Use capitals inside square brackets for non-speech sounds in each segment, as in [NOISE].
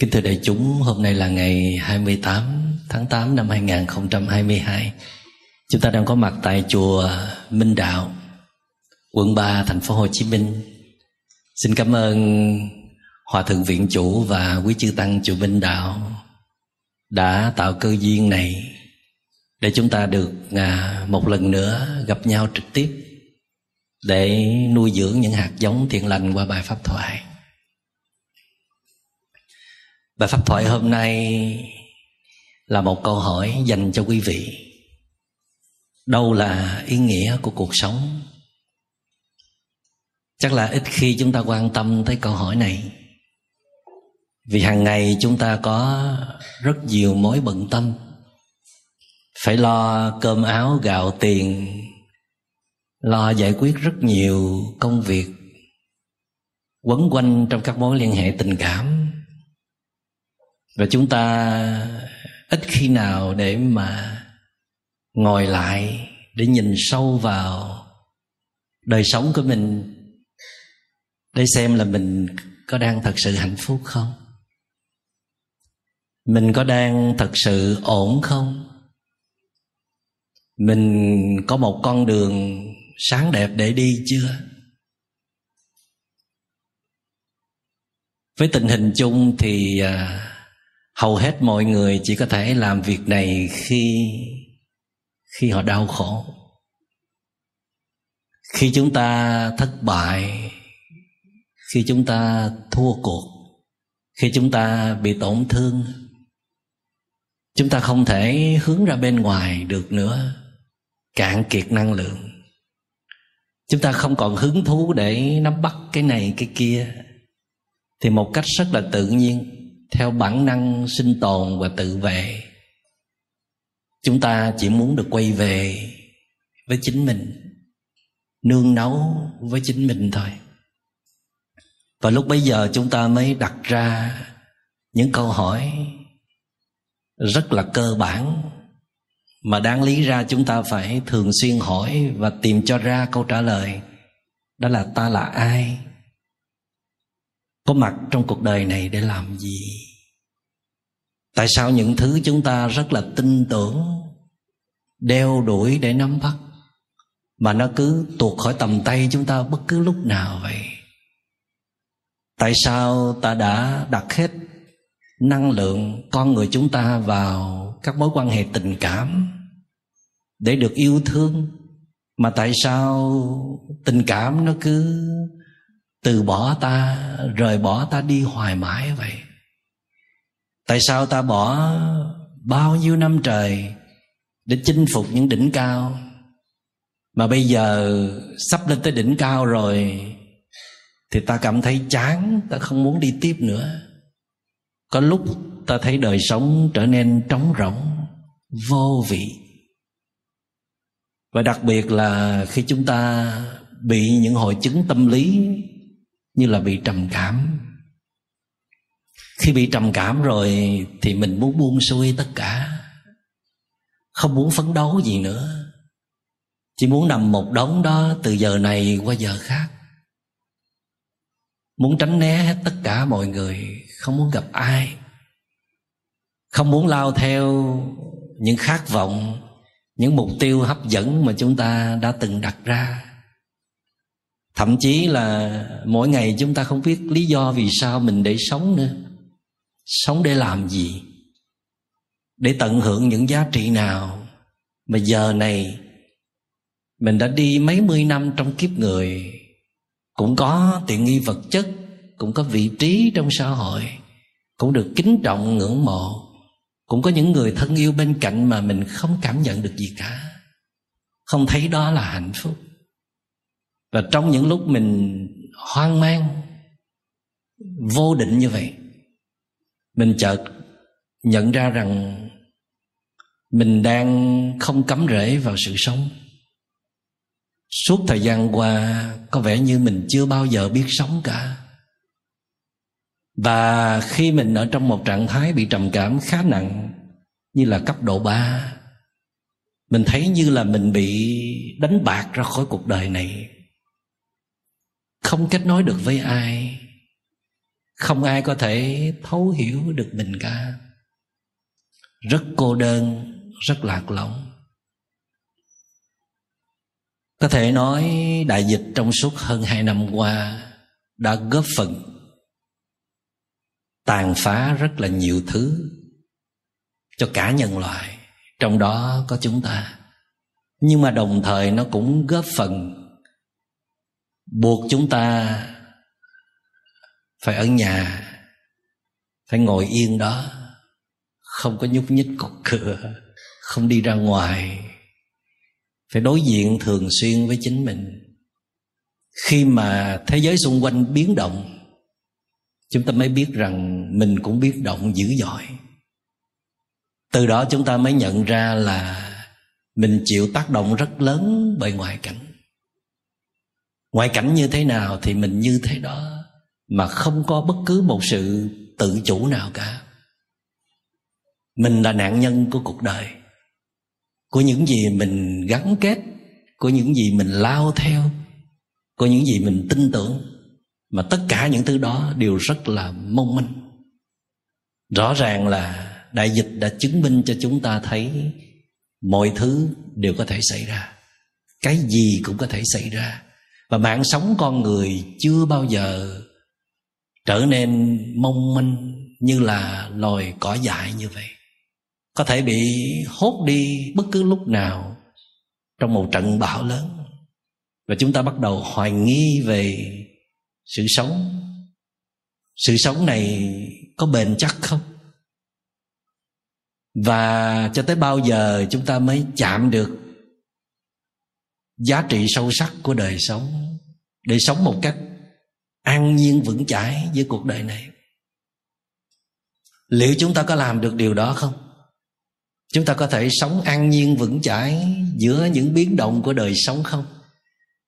Kính thưa đại chúng, hôm nay là ngày 28 tháng 8 năm 2022. Chúng ta đang có mặt tại chùa Minh Đạo, quận 3, thành phố Hồ Chí Minh. Xin cảm ơn Hòa Thượng Viện Chủ và quý chư Tăng chùa Minh Đạo đã tạo cơ duyên này để chúng ta được à, một lần nữa gặp nhau trực tiếp để nuôi dưỡng những hạt giống thiện lành qua bài pháp thoại. Bài pháp thoại hôm nay là một câu hỏi dành cho quý vị. Đâu là ý nghĩa của cuộc sống? Chắc là ít khi chúng ta quan tâm tới câu hỏi này. Vì hàng ngày chúng ta có rất nhiều mối bận tâm Phải lo cơm áo, gạo tiền, Lo giải quyết rất nhiều công việc Quấn quanh trong các mối liên hệ tình cảm và chúng ta ít khi nào để mà ngồi lại Để nhìn sâu vào đời sống của mình Để xem là mình có đang thật sự hạnh phúc không? Mình có đang thật sự ổn không? Mình có một con đường sáng đẹp để đi chưa? Với tình hình chung thì à, hầu hết mọi người chỉ có thể làm việc này khi khi họ đau khổ. Khi chúng ta thất bại, khi chúng ta thua cuộc, khi chúng ta bị tổn thương, chúng ta không thể hướng ra bên ngoài được nữa, cạn kiệt năng lượng. Chúng ta không còn hứng thú để nắm bắt cái này, cái kia. Thì một cách rất là tự nhiên theo bản năng sinh tồn và tự vệ. Chúng ta chỉ muốn được quay về với chính mình, nương nấu với chính mình thôi. Và lúc bấy giờ chúng ta mới đặt ra những câu hỏi rất là cơ bản mà đáng lý ra chúng ta phải thường xuyên hỏi và tìm cho ra câu trả lời, đó là ta là ai? Có mặt trong cuộc đời này để làm gì? Tại sao những thứ chúng ta rất là tin tưởng, đeo đuổi để nắm bắt, mà nó cứ tuột khỏi tầm tay chúng ta bất cứ lúc nào vậy? Tại sao ta đã đặt hết năng lượng con người chúng ta vào các mối quan hệ tình cảm để được yêu thương, mà tại sao tình cảm nó cứ từ bỏ ta, rời bỏ ta đi hoài mãi vậy. Tại sao ta bỏ bao nhiêu năm trời để chinh phục những đỉnh cao? Mà bây giờ sắp lên tới đỉnh cao rồi, thì ta cảm thấy chán, ta không muốn đi tiếp nữa. Có lúc ta thấy đời sống trở nên trống rỗng, vô vị. Và đặc biệt là khi chúng ta bị những hội chứng tâm lý như là bị trầm cảm. Khi bị trầm cảm rồi thì mình muốn buông xuôi tất cả, không muốn phấn đấu gì nữa. Chỉ muốn nằm một đống đó từ giờ này qua giờ khác. Muốn tránh né hết tất cả mọi người, không muốn gặp ai. Không muốn lao theo những khát vọng, những mục tiêu hấp dẫn mà chúng ta đã từng đặt ra thậm chí là mỗi ngày chúng ta không biết lý do vì sao mình để sống nữa. Sống để làm gì? Để tận hưởng những giá trị nào? Mà giờ này, mình đã đi mấy mươi năm trong kiếp người. Cũng có tiện nghi vật chất, cũng có vị trí trong xã hội, cũng được kính trọng, ngưỡng mộ. Cũng có những người thân yêu bên cạnh mà mình không cảm nhận được gì cả. Không thấy đó là hạnh phúc và trong những lúc mình hoang mang, vô định như vậy, mình chợt nhận ra rằng mình đang không cắm rễ vào sự sống. Suốt thời gian qua, có vẻ như mình chưa bao giờ biết sống cả. Và khi mình ở trong một trạng thái bị trầm cảm khá nặng, như là cấp độ 3 mình thấy như là mình bị đánh bạc ra khỏi cuộc đời này không kết nối được với ai. Không ai có thể thấu hiểu được mình cả. Rất cô đơn, rất lạc lõng. Có thể nói đại dịch trong suốt hơn hai năm qua đã góp phần tàn phá rất là nhiều thứ cho cả nhân loại, trong đó có chúng ta. Nhưng mà đồng thời nó cũng góp phần buộc chúng ta phải ở nhà, phải ngồi yên đó. Không có nhúc nhích cột cửa, không đi ra ngoài. Phải đối diện thường xuyên với chính mình. Khi mà thế giới xung quanh biến động, chúng ta mới biết rằng mình cũng biết động dữ dội. Từ đó chúng ta mới nhận ra là mình chịu tác động rất lớn bởi ngoại cảnh ngoại cảnh như thế nào thì mình như thế đó, mà không có bất cứ một sự tự chủ nào cả. Mình là nạn nhân của cuộc đời, của những gì mình gắn kết, của những gì mình lao theo, của những gì mình tin tưởng. Mà tất cả những thứ đó đều rất là mong manh. Rõ ràng là đại dịch đã chứng minh cho chúng ta thấy mọi thứ đều có thể xảy ra. Cái gì cũng có thể xảy ra và mạng sống con người chưa bao giờ trở nên mong manh như là loài cỏ dại như vậy. Có thể bị hốt đi bất cứ lúc nào trong một trận bão lớn. Và chúng ta bắt đầu hoài nghi về sự sống. Sự sống này có bền chắc không? Và cho tới bao giờ chúng ta mới chạm được giá trị sâu sắc của đời sống, để sống một cách an nhiên vững chãi với cuộc đời này. Liệu chúng ta có làm được điều đó không? Chúng ta có thể sống an nhiên vững chãi giữa những biến động của đời sống không?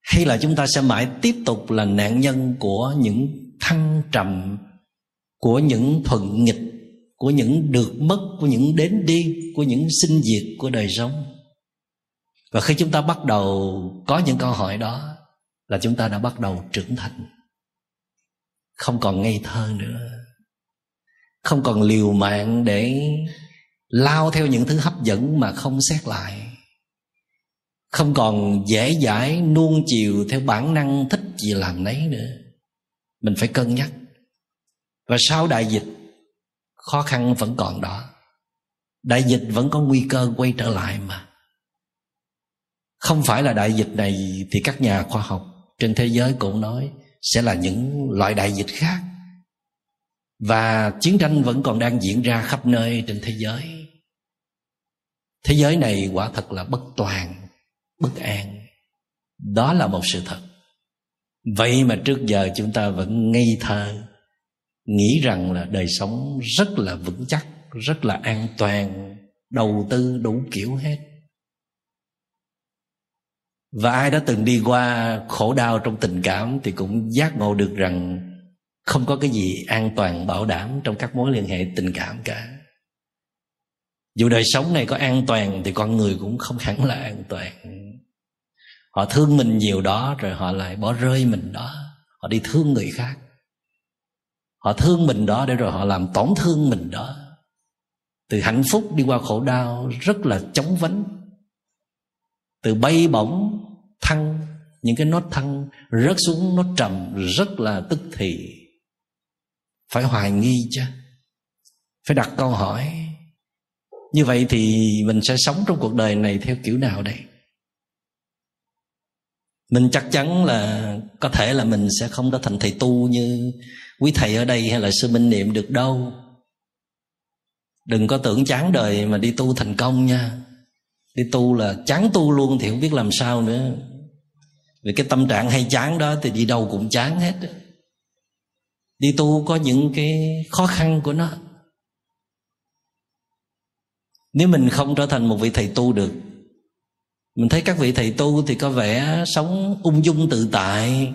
Hay là chúng ta sẽ mãi tiếp tục là nạn nhân của những thăng trầm, của những thuận nghịch, của những được mất, của những đến đi, của những sinh diệt của đời sống? Và khi chúng ta bắt đầu có những câu hỏi đó, là chúng ta đã bắt đầu trưởng thành. Không còn ngây thơ nữa. Không còn liều mạng để lao theo những thứ hấp dẫn mà không xét lại. Không còn dễ dãi nuông chiều theo bản năng thích gì làm nấy nữa. Mình phải cân nhắc. Và sau đại dịch, khó khăn vẫn còn đó. Đại dịch vẫn có nguy cơ quay trở lại mà không phải là đại dịch này thì các nhà khoa học trên thế giới cũng nói sẽ là những loại đại dịch khác. Và chiến tranh vẫn còn đang diễn ra khắp nơi trên thế giới. Thế giới này quả thật là bất toàn, bất an. Đó là một sự thật. Vậy mà trước giờ chúng ta vẫn ngây thơ, nghĩ rằng là đời sống rất là vững chắc, rất là an toàn, đầu tư đủ kiểu hết và ai đã từng đi qua khổ đau trong tình cảm thì cũng giác ngộ được rằng không có cái gì an toàn bảo đảm trong các mối liên hệ tình cảm cả. Dù đời sống này có an toàn thì con người cũng không hẳn là an toàn. Họ thương mình nhiều đó rồi họ lại bỏ rơi mình đó. Họ đi thương người khác. Họ thương mình đó để rồi họ làm tổn thương mình đó. Từ hạnh phúc đi qua khổ đau rất là chóng vánh từ bay bổng thăng, những cái nốt thăng rớt xuống nốt trầm rất là tức thì. Phải hoài nghi chứ. Phải đặt câu hỏi. Như vậy thì mình sẽ sống trong cuộc đời này theo kiểu nào đây? Mình chắc chắn là có thể là mình sẽ không có thành thầy tu như quý thầy ở đây hay là sư minh niệm được đâu. Đừng có tưởng chán đời mà đi tu thành công nha đi tu là chán tu luôn thì không biết làm sao nữa. Vì cái tâm trạng hay chán đó thì đi đâu cũng chán hết. Đi tu có những cái khó khăn của nó. Nếu mình không trở thành một vị thầy tu được, mình thấy các vị thầy tu thì có vẻ sống ung dung tự tại,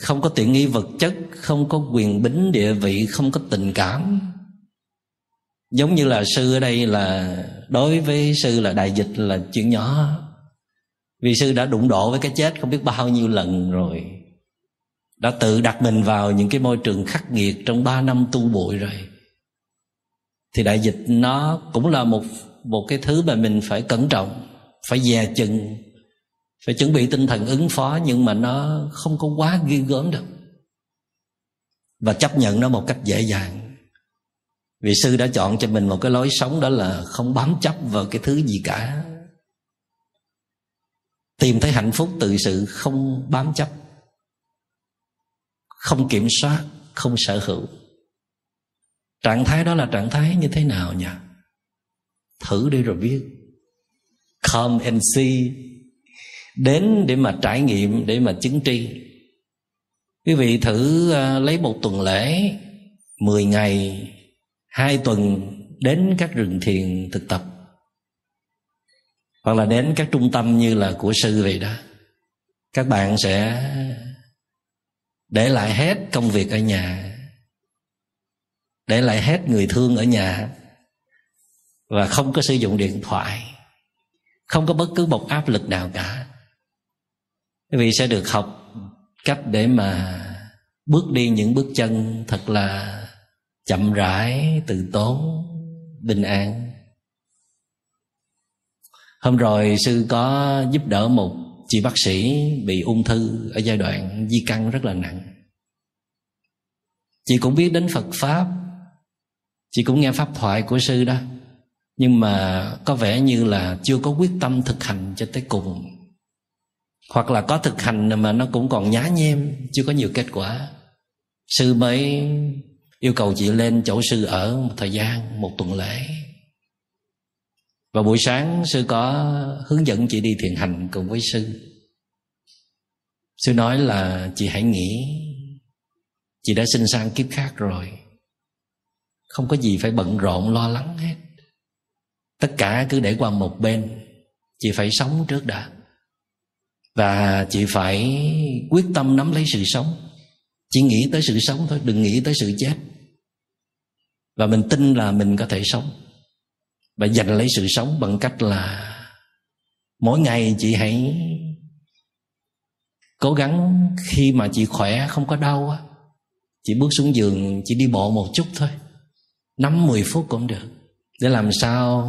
không có tiện nghi vật chất, không có quyền bính địa vị, không có tình cảm giống như là sư ở đây là đối với sư là đại dịch là chuyện nhỏ. Vì sư đã đụng độ với cái chết không biết bao nhiêu lần rồi. Đã tự đặt mình vào những cái môi trường khắc nghiệt trong ba năm tu bụi rồi. Thì đại dịch nó cũng là một một cái thứ mà mình phải cẩn trọng, phải dè chừng, phải chuẩn bị tinh thần ứng phó nhưng mà nó không có quá ghi gớm đâu. Và chấp nhận nó một cách dễ dàng vì sư đã chọn cho mình một cái lối sống đó là không bám chấp vào cái thứ gì cả. Tìm thấy hạnh phúc từ sự không bám chấp, không kiểm soát, không sở hữu. Trạng thái đó là trạng thái như thế nào nhỉ? Thử đi rồi biết. Come and see. Đến để mà trải nghiệm, để mà chứng tri. Quý vị thử à, lấy một tuần lễ 10 ngày hai tuần đến các rừng thiền thực tập. Hoặc là đến các trung tâm như là của sư vậy đó. Các bạn sẽ để lại hết công việc ở nhà. Để lại hết người thương ở nhà. Và không có sử dụng điện thoại. Không có bất cứ một áp lực nào cả. Quý vị sẽ được học cách để mà bước đi những bước chân thật là chậm rãi từ tốn bình an. Hôm rồi sư có giúp đỡ một chị bác sĩ bị ung thư ở giai đoạn di căn rất là nặng. Chị cũng biết đến phật pháp, chị cũng nghe pháp thoại của sư đó, nhưng mà có vẻ như là chưa có quyết tâm thực hành cho tới cùng. Hoặc là có thực hành mà nó cũng còn nhá nhem, chưa có nhiều kết quả. Sư mới yêu cầu chị lên chỗ sư ở một thời gian, một tuần lễ. Và buổi sáng, sư có hướng dẫn chị đi thiền hành cùng với sư. Sư nói là chị hãy nghĩ chị đã sinh sang kiếp khác rồi. Không có gì phải bận rộn, lo lắng hết. Tất cả cứ để qua một bên. Chị phải sống trước đã. Và chị phải quyết tâm nắm lấy sự sống chỉ nghĩ tới sự sống thôi, đừng nghĩ tới sự chết. Và mình tin là mình có thể sống. Và giành lấy sự sống bằng cách là mỗi ngày chị hãy cố gắng khi mà chị khỏe, không có đau á, chị bước xuống giường, chị đi bộ một chút thôi. Năm mười phút cũng được. Để làm sao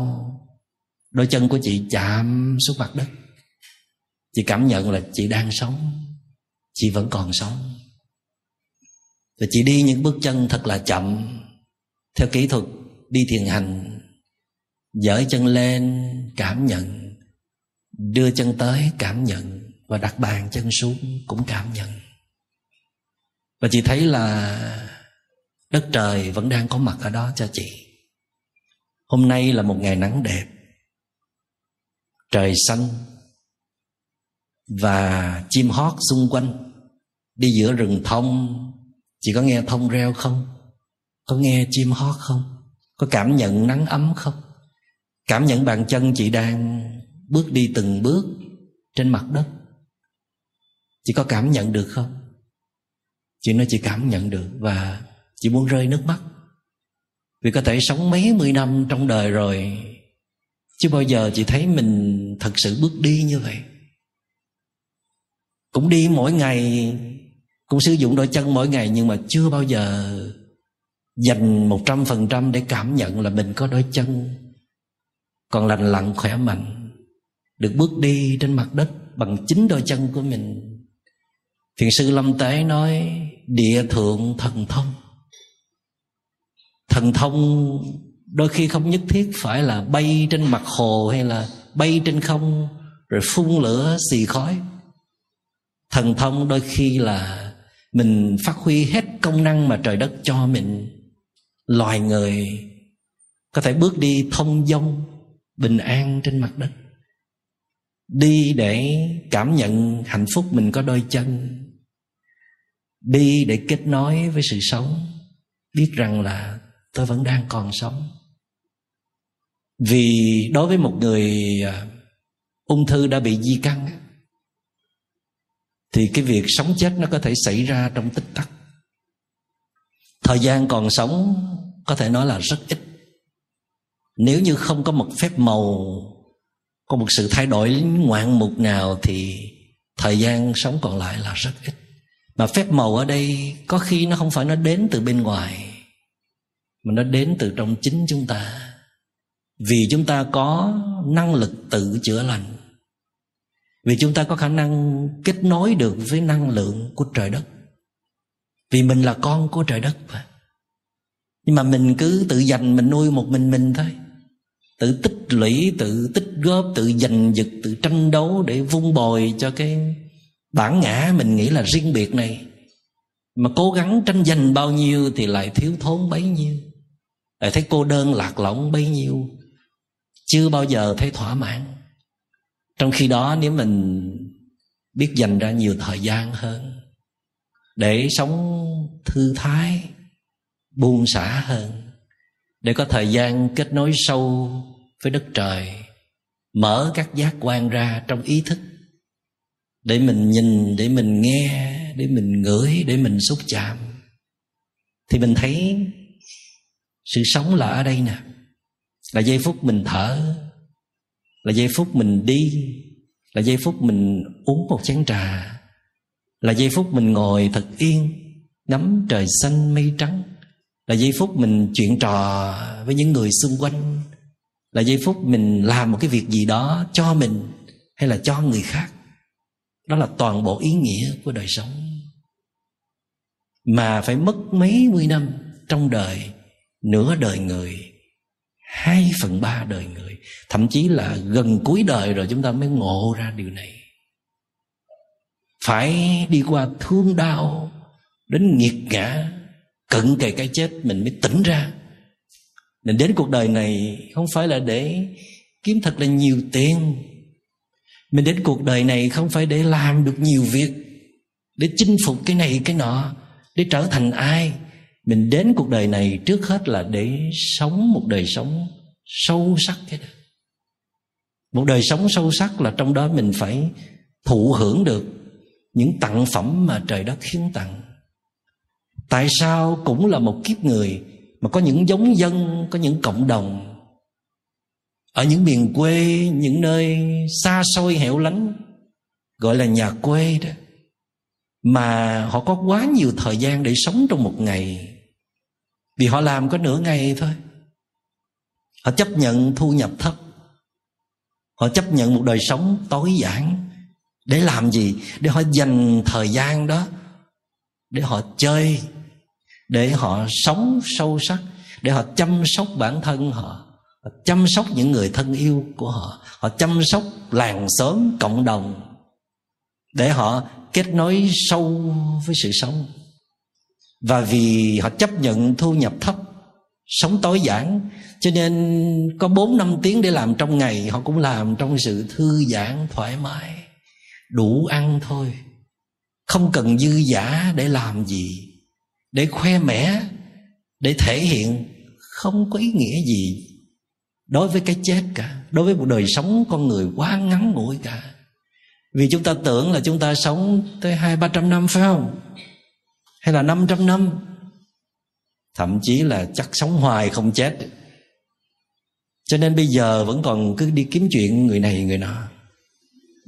đôi chân của chị chạm xuống mặt đất. Chị cảm nhận là chị đang sống, chị vẫn còn sống và chị đi những bước chân thật là chậm. Theo kỹ thuật, đi thiền hành, dở chân lên, cảm nhận. Đưa chân tới, cảm nhận. Và đặt bàn chân xuống, cũng cảm nhận. Và chị thấy là đất trời vẫn đang có mặt ở đó cho chị. Hôm nay là một ngày nắng đẹp, trời xanh, và chim hót xung quanh, đi giữa rừng thông chị có nghe thông reo không? Có nghe chim hót không? Có cảm nhận nắng ấm không? Cảm nhận bàn chân chị đang bước đi từng bước trên mặt đất. Chị có cảm nhận được không? Chị nói chị cảm nhận được và chị muốn rơi nước mắt. Vì có thể sống mấy mươi năm trong đời rồi, chứ bao giờ chị thấy mình thật sự bước đi như vậy. Cũng đi mỗi ngày cũng sử dụng đôi chân mỗi ngày nhưng mà chưa bao giờ dành một trăm phần trăm để cảm nhận là mình có đôi chân còn lành lặn, khỏe mạnh, được bước đi trên mặt đất bằng chính đôi chân của mình. Thiền sư lâm tế nói, địa thượng thần thông. Thần thông đôi khi không nhất thiết phải là bay trên mặt hồ hay là bay trên không rồi phun lửa xì khói. Thần thông đôi khi là mình phát huy hết công năng mà trời đất cho mình. Loài người có thể bước đi thông dong, bình an trên mặt đất. Đi để cảm nhận hạnh phúc mình có đôi chân. Đi để kết nối với sự sống. Biết rằng là tôi vẫn đang còn sống. Vì đối với một người à, ung thư đã bị di căn thì cái việc sống chết nó có thể xảy ra trong tích tắc. Thời gian còn sống có thể nói là rất ít. Nếu như không có một phép màu, có một sự thay đổi ngoạn mục nào thì thời gian sống còn lại là rất ít. Mà phép màu ở đây có khi nó không phải nó đến từ bên ngoài, mà nó đến từ trong chính chúng ta. Vì chúng ta có năng lực tự chữa lành vì chúng ta có khả năng kết nối được với năng lượng của trời đất. Vì mình là con của trời đất mà. Nhưng mà mình cứ tự dành mình nuôi một mình mình thôi. Tự tích lũy, tự tích góp, tự giành giật, tự tranh đấu để vun bồi cho cái bản ngã mình nghĩ là riêng biệt này. Mà cố gắng tranh giành bao nhiêu thì lại thiếu thốn bấy nhiêu. Lại thấy cô đơn lạc lõng bấy nhiêu. Chưa bao giờ thấy thỏa mãn trong khi đó, nếu mình biết dành ra nhiều thời gian hơn, để sống thư thái, buông xả hơn, để có thời gian kết nối sâu với đất trời, mở các giác quan ra trong ý thức, để mình nhìn, để mình nghe, để mình ngửi, để mình xúc chạm, thì mình thấy sự sống là ở đây nè. Là giây phút mình thở là giây phút mình đi, là giây phút mình uống một chén trà, là giây phút mình ngồi thật yên, ngắm trời xanh mây trắng, là giây phút mình chuyện trò với những người xung quanh, là giây phút mình làm một cái việc gì đó cho mình hay là cho người khác. Đó là toàn bộ ý nghĩa của đời sống. Mà phải mất mấy mươi năm trong đời, nửa đời người, hai phần ba đời người thậm chí là gần cuối đời rồi chúng ta mới ngộ ra điều này. Phải đi qua thương đau, đến nghiệt ngã, cận kề cái chết mình mới tỉnh ra. Mình đến cuộc đời này không phải là để kiếm thật là nhiều tiền mình đến cuộc đời này không phải để làm được nhiều việc, để chinh phục cái này, cái nọ, để trở thành ai. Mình đến cuộc đời này trước hết là để sống một đời sống sâu sắc cái đó. Một đời sống sâu sắc là trong đó mình phải thụ hưởng được những tặng phẩm mà trời đất hiến tặng. Tại sao cũng là một kiếp người mà có những giống dân, có những cộng đồng, ở những miền quê, những nơi xa xôi hẻo lánh, gọi là nhà quê đó, mà họ có quá nhiều thời gian để sống trong một ngày. Vì họ làm có nửa ngày thôi họ chấp nhận thu nhập thấp. Họ chấp nhận một đời sống tối giản. Để làm gì? Để họ dành thời gian đó để họ chơi, để họ sống sâu sắc, để họ chăm sóc bản thân họ. Chăm sóc những người thân yêu của họ. Họ chăm sóc làng xóm cộng đồng để họ kết nối sâu với sự sống. Và vì họ chấp nhận thu nhập thấp sống tối giản. Cho nên có bốn năm tiếng để làm trong ngày, họ cũng làm trong sự thư giãn, thoải mái, đủ ăn thôi. Không cần dư giả để làm gì, để khoe mẽ, để thể hiện. Không có ý nghĩa gì đối với cái chết cả, đối với một đời sống con người quá ngắn ngủi cả. Vì chúng ta tưởng là chúng ta sống tới hai, ba trăm năm, phải không? Hay là năm trăm năm? Thậm chí là chắc sống hoài không chết. Cho nên bây giờ vẫn còn cứ đi kiếm chuyện người này, người nọ.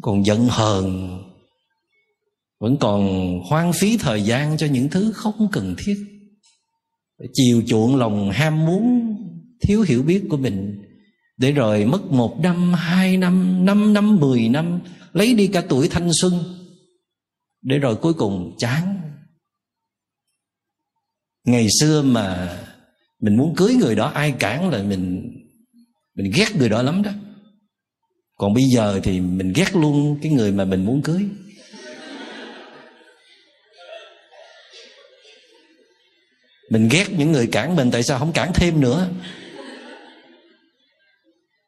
Còn giận hờn, vẫn còn hoang phí thời gian cho những thứ không cần thiết. Chiều chuộng lòng ham muốn thiếu hiểu biết của mình. Để rồi mất một năm, hai năm năm năm, mười năm, lấy đi cả tuổi thanh xuân. Để rồi cuối cùng chán ngày xưa mà mình muốn cưới người đó, ai cản là mình mình ghét người đó lắm đó. Còn bây giờ thì mình ghét luôn cái người mà mình muốn cưới. Mình ghét những người cản mình, tại sao không cản thêm nữa?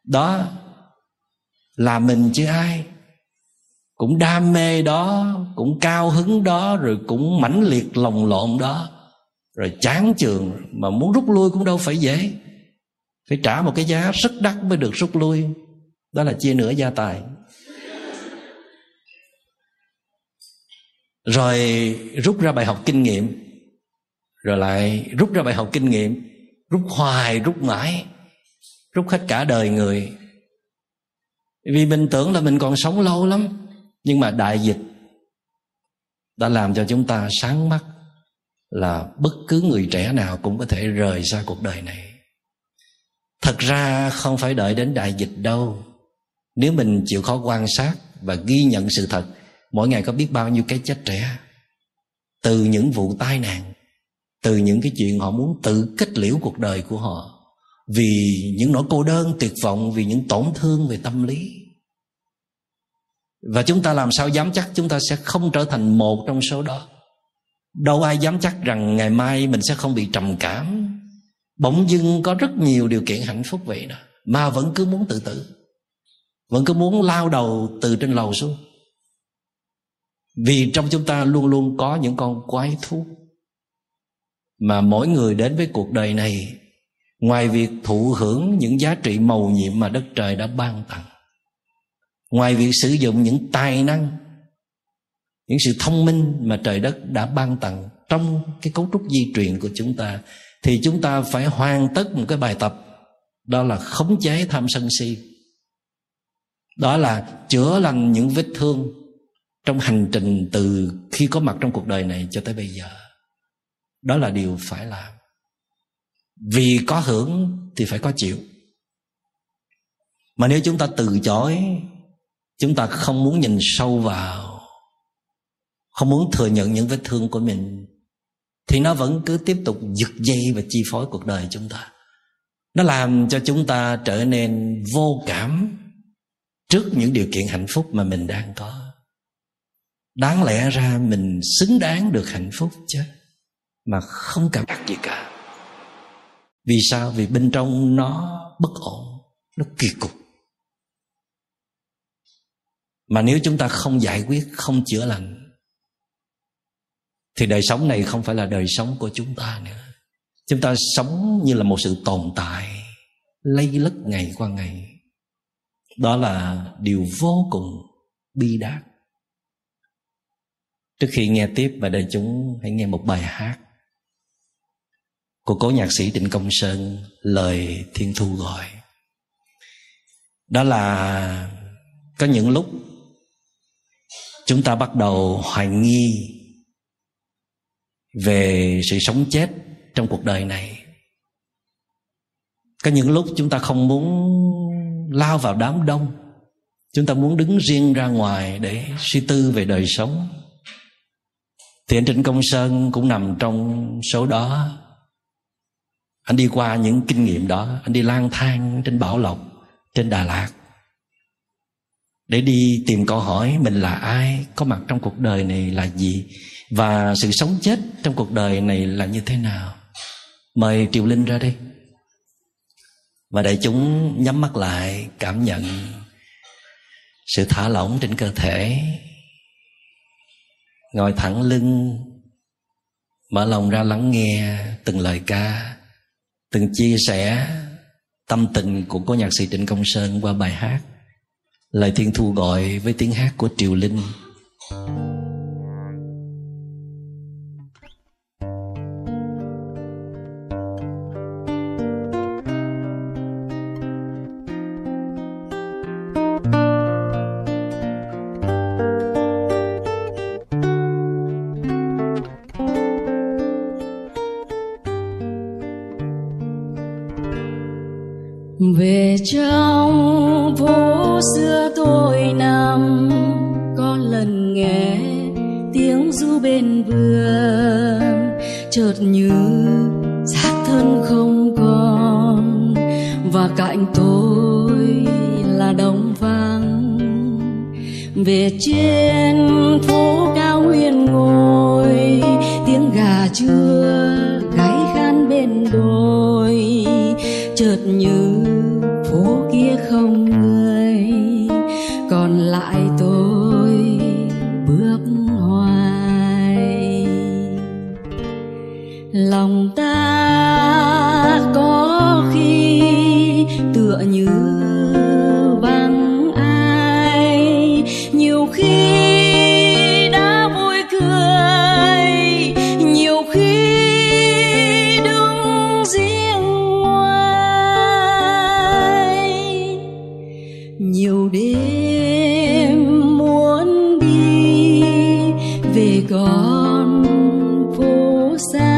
Đó là mình chứ ai. Cũng đam mê đó, cũng cao hứng đó, rồi cũng mãnh liệt lòng lộn đó rồi chán trường mà muốn rút lui cũng đâu phải dễ. Phải trả một cái giá rất đắt mới được rút lui. Đó là chia nửa gia tài. Rồi rút ra bài học kinh nghiệm. Rồi lại rút ra bài học kinh nghiệm. Rút hoài, rút mãi. Rút hết cả đời người. Vì mình tưởng là mình còn sống lâu lắm, nhưng mà đại dịch đã làm cho chúng ta sáng mắt là bất cứ người trẻ nào cũng có thể rời xa cuộc đời này. Thật ra không phải đợi đến đại dịch đâu. Nếu mình chịu khó quan sát và ghi nhận sự thật, mỗi ngày có biết bao nhiêu cái chết trẻ. Từ những vụ tai nạn, từ những cái chuyện họ muốn tự kết liễu cuộc đời của họ, vì những nỗi cô đơn tuyệt vọng, vì những tổn thương về tâm lý. Và chúng ta làm sao dám chắc chúng ta sẽ không trở thành một trong số đó? Đâu ai dám chắc rằng ngày mai mình sẽ không bị trầm cảm. Bỗng dưng có rất nhiều điều kiện hạnh phúc vậy đó. Mà vẫn cứ muốn tự tử. Vẫn cứ muốn lao đầu từ trên lầu xuống. Vì trong chúng ta luôn luôn có những con quái thú. Mà mỗi người đến với cuộc đời này, ngoài việc thụ hưởng những giá trị màu nhiệm mà đất trời đã ban tặng, ngoài việc sử dụng những tài năng những sự thông minh mà trời đất đã ban tặng trong cái cấu trúc di truyền của chúng ta, thì chúng ta phải hoàn tất một cái bài tập, đó là khống chế tham sân si. Đó là chữa lành những vết thương trong hành trình từ khi có mặt trong cuộc đời này cho tới bây giờ. Đó là điều phải làm. Vì có hưởng thì phải có chịu. Mà nếu chúng ta từ chối, chúng ta không muốn nhìn sâu vào không muốn thừa nhận những vết thương của mình, thì nó vẫn cứ tiếp tục giật dây và chi phối cuộc đời chúng ta. Nó làm cho chúng ta trở nên vô cảm trước những điều kiện hạnh phúc mà mình đang có. Đáng lẽ ra mình xứng đáng được hạnh phúc chứ, mà không cảm giác gì cả. Vì sao? Vì bên trong nó bất ổn, nó kỳ cục. Mà nếu chúng ta không giải quyết, không chữa lành thì đời sống này không phải là đời sống của chúng ta nữa. Chúng ta sống như là một sự tồn tại, lây lất ngày qua ngày. Đó là điều vô cùng bi đát. Trước khi nghe tiếp và đại chúng hãy nghe một bài hát của cố nhạc sĩ Trịnh Công Sơn, lời Thiên Thu gọi. Đó là có những lúc chúng ta bắt đầu hoài nghi về sự sống chết trong cuộc đời này. Có những lúc chúng ta không muốn lao vào đám đông. Chúng ta muốn đứng riêng ra ngoài để suy tư về đời sống. Thì anh trịnh công sơn cũng nằm trong số đó. Anh đi qua những kinh nghiệm đó, anh đi lang thang trên bảo lộc, trên đà lạt, để đi tìm câu hỏi mình là ai, có mặt trong cuộc đời này là gì và sự sống chết trong cuộc đời này là như thế nào? Mời triều linh ra đi và đại chúng nhắm mắt lại, cảm nhận sự thả lỏng trên cơ thể. Ngồi thẳng lưng, mở lòng ra lắng nghe từng lời ca, từng chia sẻ tâm tình của cô nhạc sĩ trịnh công sơn qua bài hát lời thiên thu gọi với tiếng hát của triều linh. về sad.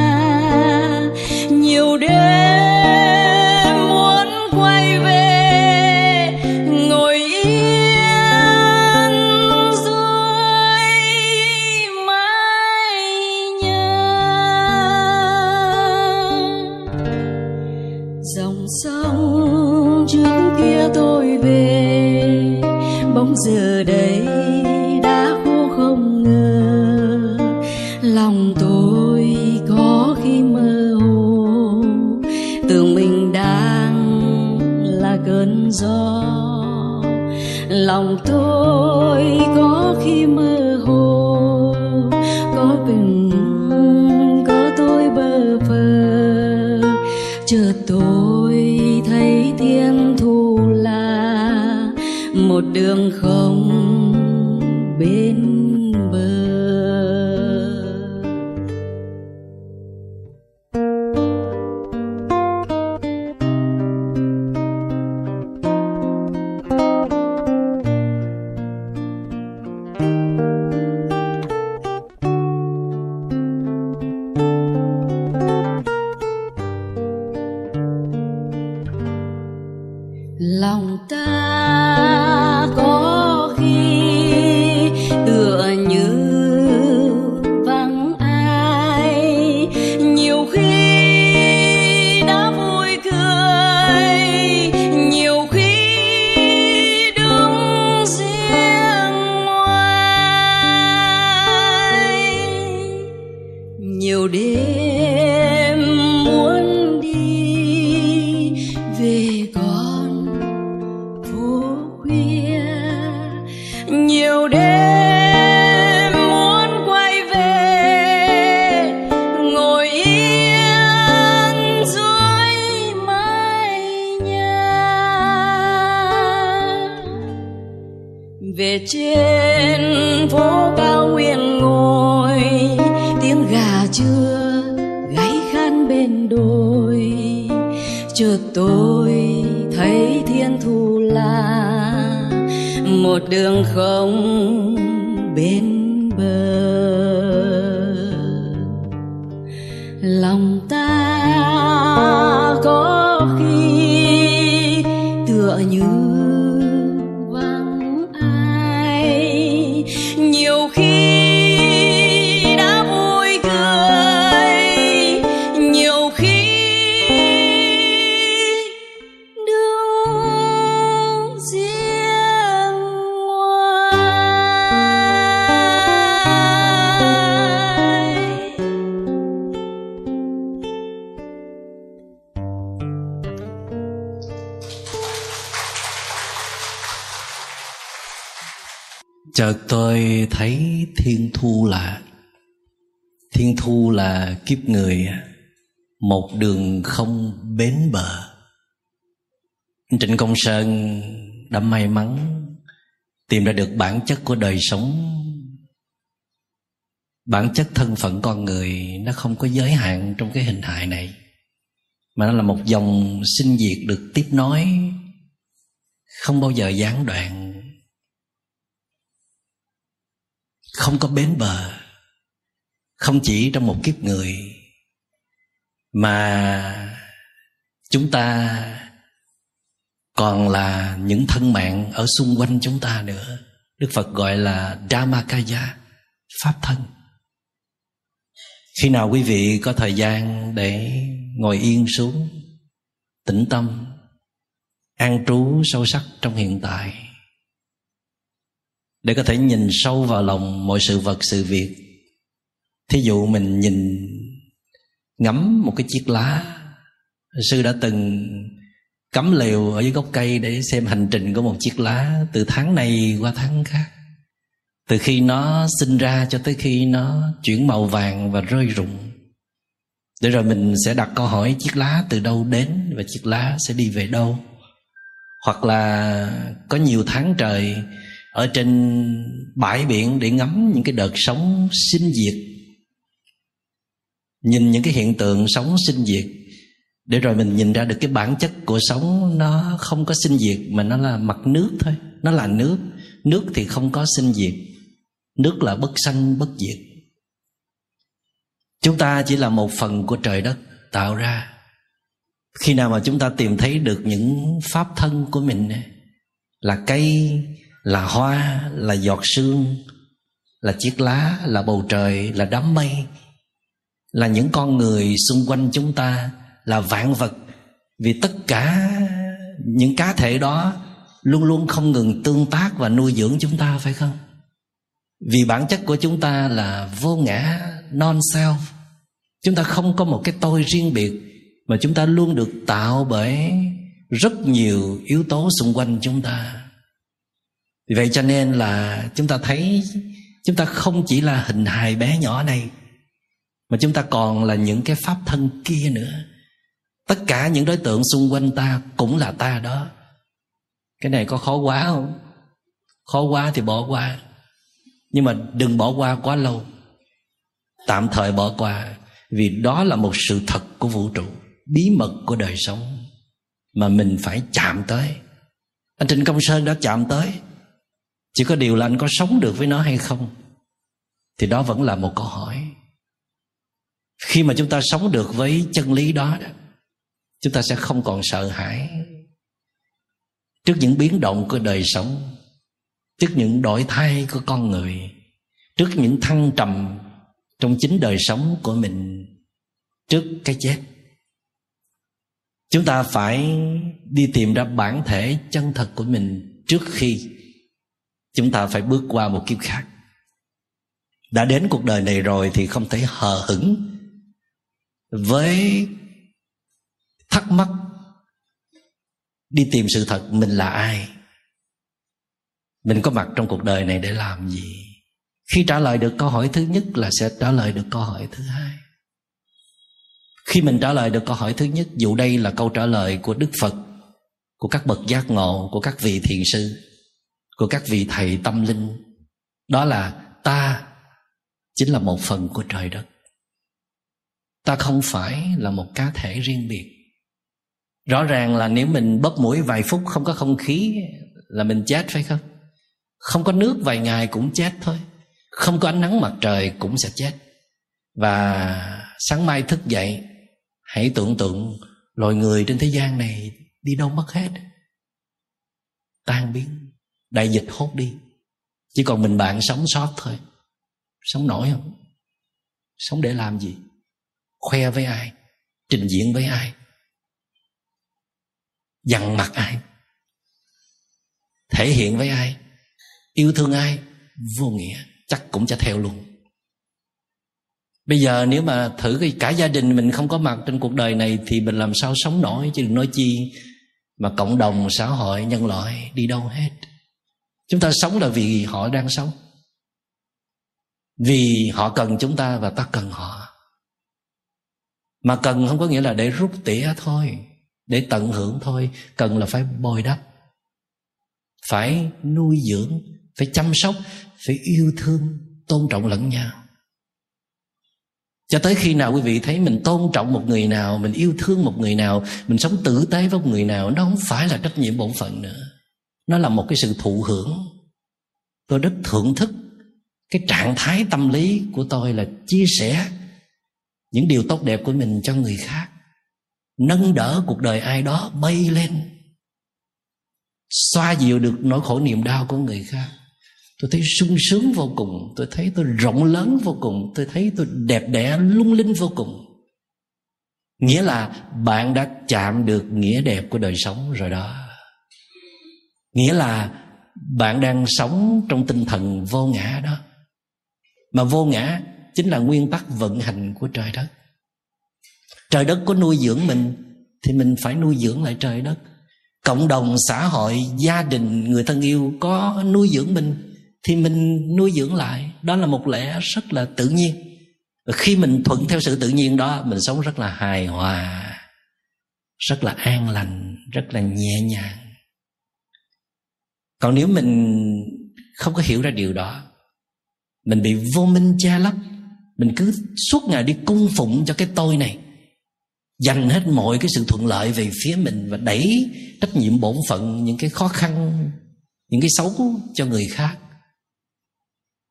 Chợt tôi thấy thiên thu là, thiên thu là kiếp người, một đường không bến bờ. Trịnh công sơn đã may mắn tìm ra được bản chất của đời sống. Bản chất thân phận con người nó không có giới hạn trong cái hình hài này, mà nó là một dòng sinh diệt được tiếp nối, không bao giờ gián đoạn không có bến bờ. Không chỉ trong một kiếp người, mà chúng ta còn là những thân mạng ở xung quanh chúng ta nữa. Đức phật gọi là dhammakaya, pháp thân. Khi nào quý vị có thời gian để ngồi yên xuống, tĩnh tâm, an trú sâu sắc trong hiện tại để có thể nhìn sâu vào lòng mọi sự vật, sự việc. Thí dụ mình nhìn, ngắm một cái chiếc lá. Sư đã từng cắm lều ở dưới gốc cây để xem hành trình của một chiếc lá từ tháng này qua tháng khác. Từ khi nó sinh ra cho tới khi nó chuyển màu vàng và rơi rụng. Để rồi mình sẽ đặt câu hỏi chiếc lá từ đâu đến và chiếc lá sẽ đi về đâu? Hoặc là có nhiều tháng trời ở trên bãi biển để ngắm những cái đợt sóng sinh diệt. Nhìn những cái hiện tượng sống sinh diệt. Để rồi mình nhìn ra được cái bản chất của sống nó không có sinh diệt, mà nó là mặt nước thôi. Nó là nước. Nước thì không có sinh diệt. Nước là bất sanh, bất diệt. Chúng ta chỉ là một phần của trời đất tạo ra. Khi nào mà chúng ta tìm thấy được những pháp thân của mình là cây là hoa, là giọt sương, là chiếc lá, là bầu trời, là đám mây, là những con người xung quanh chúng ta, là vạn vật. Vì tất cả những cá thể đó luôn luôn không ngừng tương tác và nuôi dưỡng chúng ta, phải không? Vì bản chất của chúng ta là vô ngã non self chúng ta không có một cái tôi riêng biệt mà chúng ta luôn được tạo bởi rất nhiều yếu tố xung quanh chúng ta vì vậy cho nên là chúng ta thấy chúng ta không chỉ là hình hài bé nhỏ này, mà chúng ta còn là những cái pháp thân kia nữa. Tất cả những đối tượng xung quanh ta cũng là ta đó. Cái này có khó quá không? Khó quá thì bỏ qua. Nhưng mà đừng bỏ qua quá lâu. Tạm thời bỏ qua, vì đó là một sự thật của vũ trụ, bí mật của đời sống mà mình phải chạm tới. Anh trịnh công sơn đã chạm tới chỉ có điều là anh có sống được với nó hay không? Thì đó vẫn là một câu hỏi. Khi mà chúng ta sống được với chân lý đó, chúng ta sẽ không còn sợ hãi. Trước những biến động của đời sống, trước những đổi thay của con người, trước những thăng trầm trong chính đời sống của mình, trước cái chết, chúng ta phải đi tìm ra bản thể chân thật của mình trước khi chúng ta phải bước qua một kiếp khác. Đã đến cuộc đời này rồi thì không thể hờ hững với thắc mắc đi tìm sự thật mình là ai. Mình có mặt trong cuộc đời này để làm gì? Khi trả lời được câu hỏi thứ nhất là sẽ trả lời được câu hỏi thứ hai. Khi mình trả lời được câu hỏi thứ nhất, dù đây là câu trả lời của đức phật, của các bậc giác ngộ, của các vị thiền sư của các vị thầy tâm linh. Đó là ta chính là một phần của trời đất. Ta không phải là một cá thể riêng biệt. Rõ ràng là nếu mình bóp mũi vài phút không có không khí, là mình chết phải không? Không có nước vài ngày cũng chết thôi. Không có ánh nắng mặt trời cũng sẽ chết. Và sáng mai thức dậy, hãy tưởng tượng loài người trên thế gian này đi đâu mất hết. Tan biến đại dịch hốt đi. Chỉ còn mình bạn sống sót thôi. Sống nổi không? Sống để làm gì? Khoe với ai? Trình diễn với ai? Dằn mặt ai? Thể hiện với ai? Yêu thương ai? Vô nghĩa. Chắc cũng sẽ theo luôn. Bây giờ nếu mà thử cái cả gia đình mình không có mặt trên cuộc đời này thì mình làm sao sống nổi? Chứ đừng nói chi mà cộng đồng, xã hội, nhân loại đi đâu hết chúng ta sống là vì họ đang sống. Vì họ cần chúng ta và ta cần họ. Mà cần không có nghĩa là để rút tỉa thôi, để tận hưởng thôi. Cần là phải bồi đắp, phải nuôi dưỡng, phải chăm sóc, phải yêu thương, tôn trọng lẫn nhau. Cho tới khi nào quý vị thấy mình tôn trọng một người nào, mình yêu thương một người nào, mình sống tử tế với một người nào, nó không phải là trách nhiệm bổn phận nữa nó là một cái sự thụ hưởng. Tôi rất thưởng thức cái trạng thái tâm lý của tôi là chia sẻ những điều tốt đẹp của mình cho người khác. Nâng đỡ cuộc đời ai đó bay lên. Xoa dịu được nỗi khổ niềm đau của người khác. Tôi thấy sung sướng vô cùng. Tôi thấy tôi rộng lớn vô cùng. Tôi thấy tôi đẹp đẽ, lung linh vô cùng. Nghĩa là bạn đã chạm được nghĩa đẹp của đời sống rồi đó nghĩa là bạn đang sống trong tinh thần vô ngã đó. Mà vô ngã chính là nguyên tắc vận hành của trời đất. Trời đất có nuôi dưỡng mình, thì mình phải nuôi dưỡng lại trời đất. Cộng đồng, xã hội, gia đình, người thân yêu có nuôi dưỡng mình, thì mình nuôi dưỡng lại. Đó là một lẽ rất là tự nhiên. Khi mình thuận theo sự tự nhiên đó, mình sống rất là hài hòa, rất là an lành, rất là nhẹ nhàng còn nếu mình không có hiểu ra điều đó, mình bị vô minh che lấp, mình cứ suốt ngày đi cung phụng cho cái tôi này, dành hết mọi cái sự thuận lợi về phía mình và đẩy trách nhiệm bổn phận, những cái khó khăn, những cái xấu cho người khác,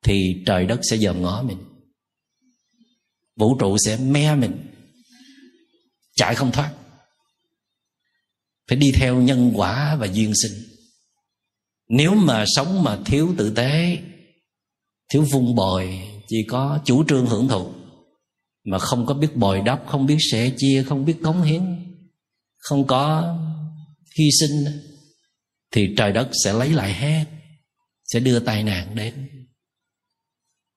thì trời đất sẽ dòm ngó mình. Vũ trụ sẽ me mình. Chạy không thoát. Phải đi theo nhân quả và duyên sinh nếu mà sống mà thiếu tử tế, thiếu vung bồi, chỉ có chủ trương hưởng thụ. Mà không có biết bồi đắp, không biết sẻ chia, không biết cống hiến, không có hy sinh, thì trời đất sẽ lấy lại hết, sẽ đưa tai nạn đến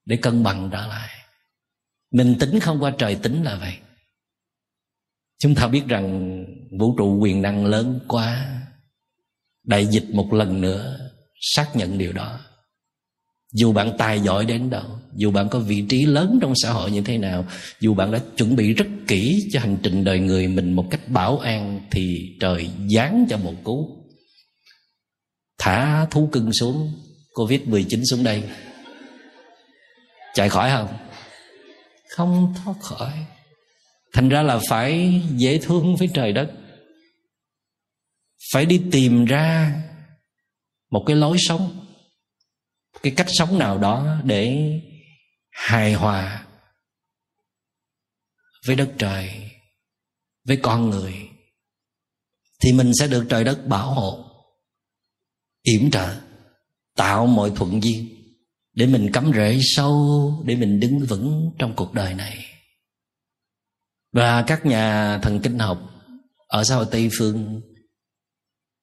để cân bằng trở lại. Mình tính không qua trời tính là vậy. Chúng ta biết rằng vũ trụ quyền năng lớn quá, đại dịch một lần nữa xác nhận điều đó. Dù bạn tài giỏi đến đâu, dù bạn có vị trí lớn trong xã hội như thế nào, dù bạn đã chuẩn bị rất kỹ cho hành trình đời người mình một cách bảo an, thì trời giáng cho một cú. Thả thú cưng xuống, covid 19 xuống đây. Chạy khỏi không? Không thoát khỏi. Thành ra là phải dễ thương với trời đất. Phải đi tìm ra một cái lối sống, cái cách sống nào đó để hài hòa với đất trời, với con người, thì mình sẽ được trời đất bảo hộ, yểm trợ, tạo mọi thuận duyên để mình cắm rễ sâu, để mình đứng vững trong cuộc đời này. Và các nhà thần kinh học ở xã hội Tây Phương,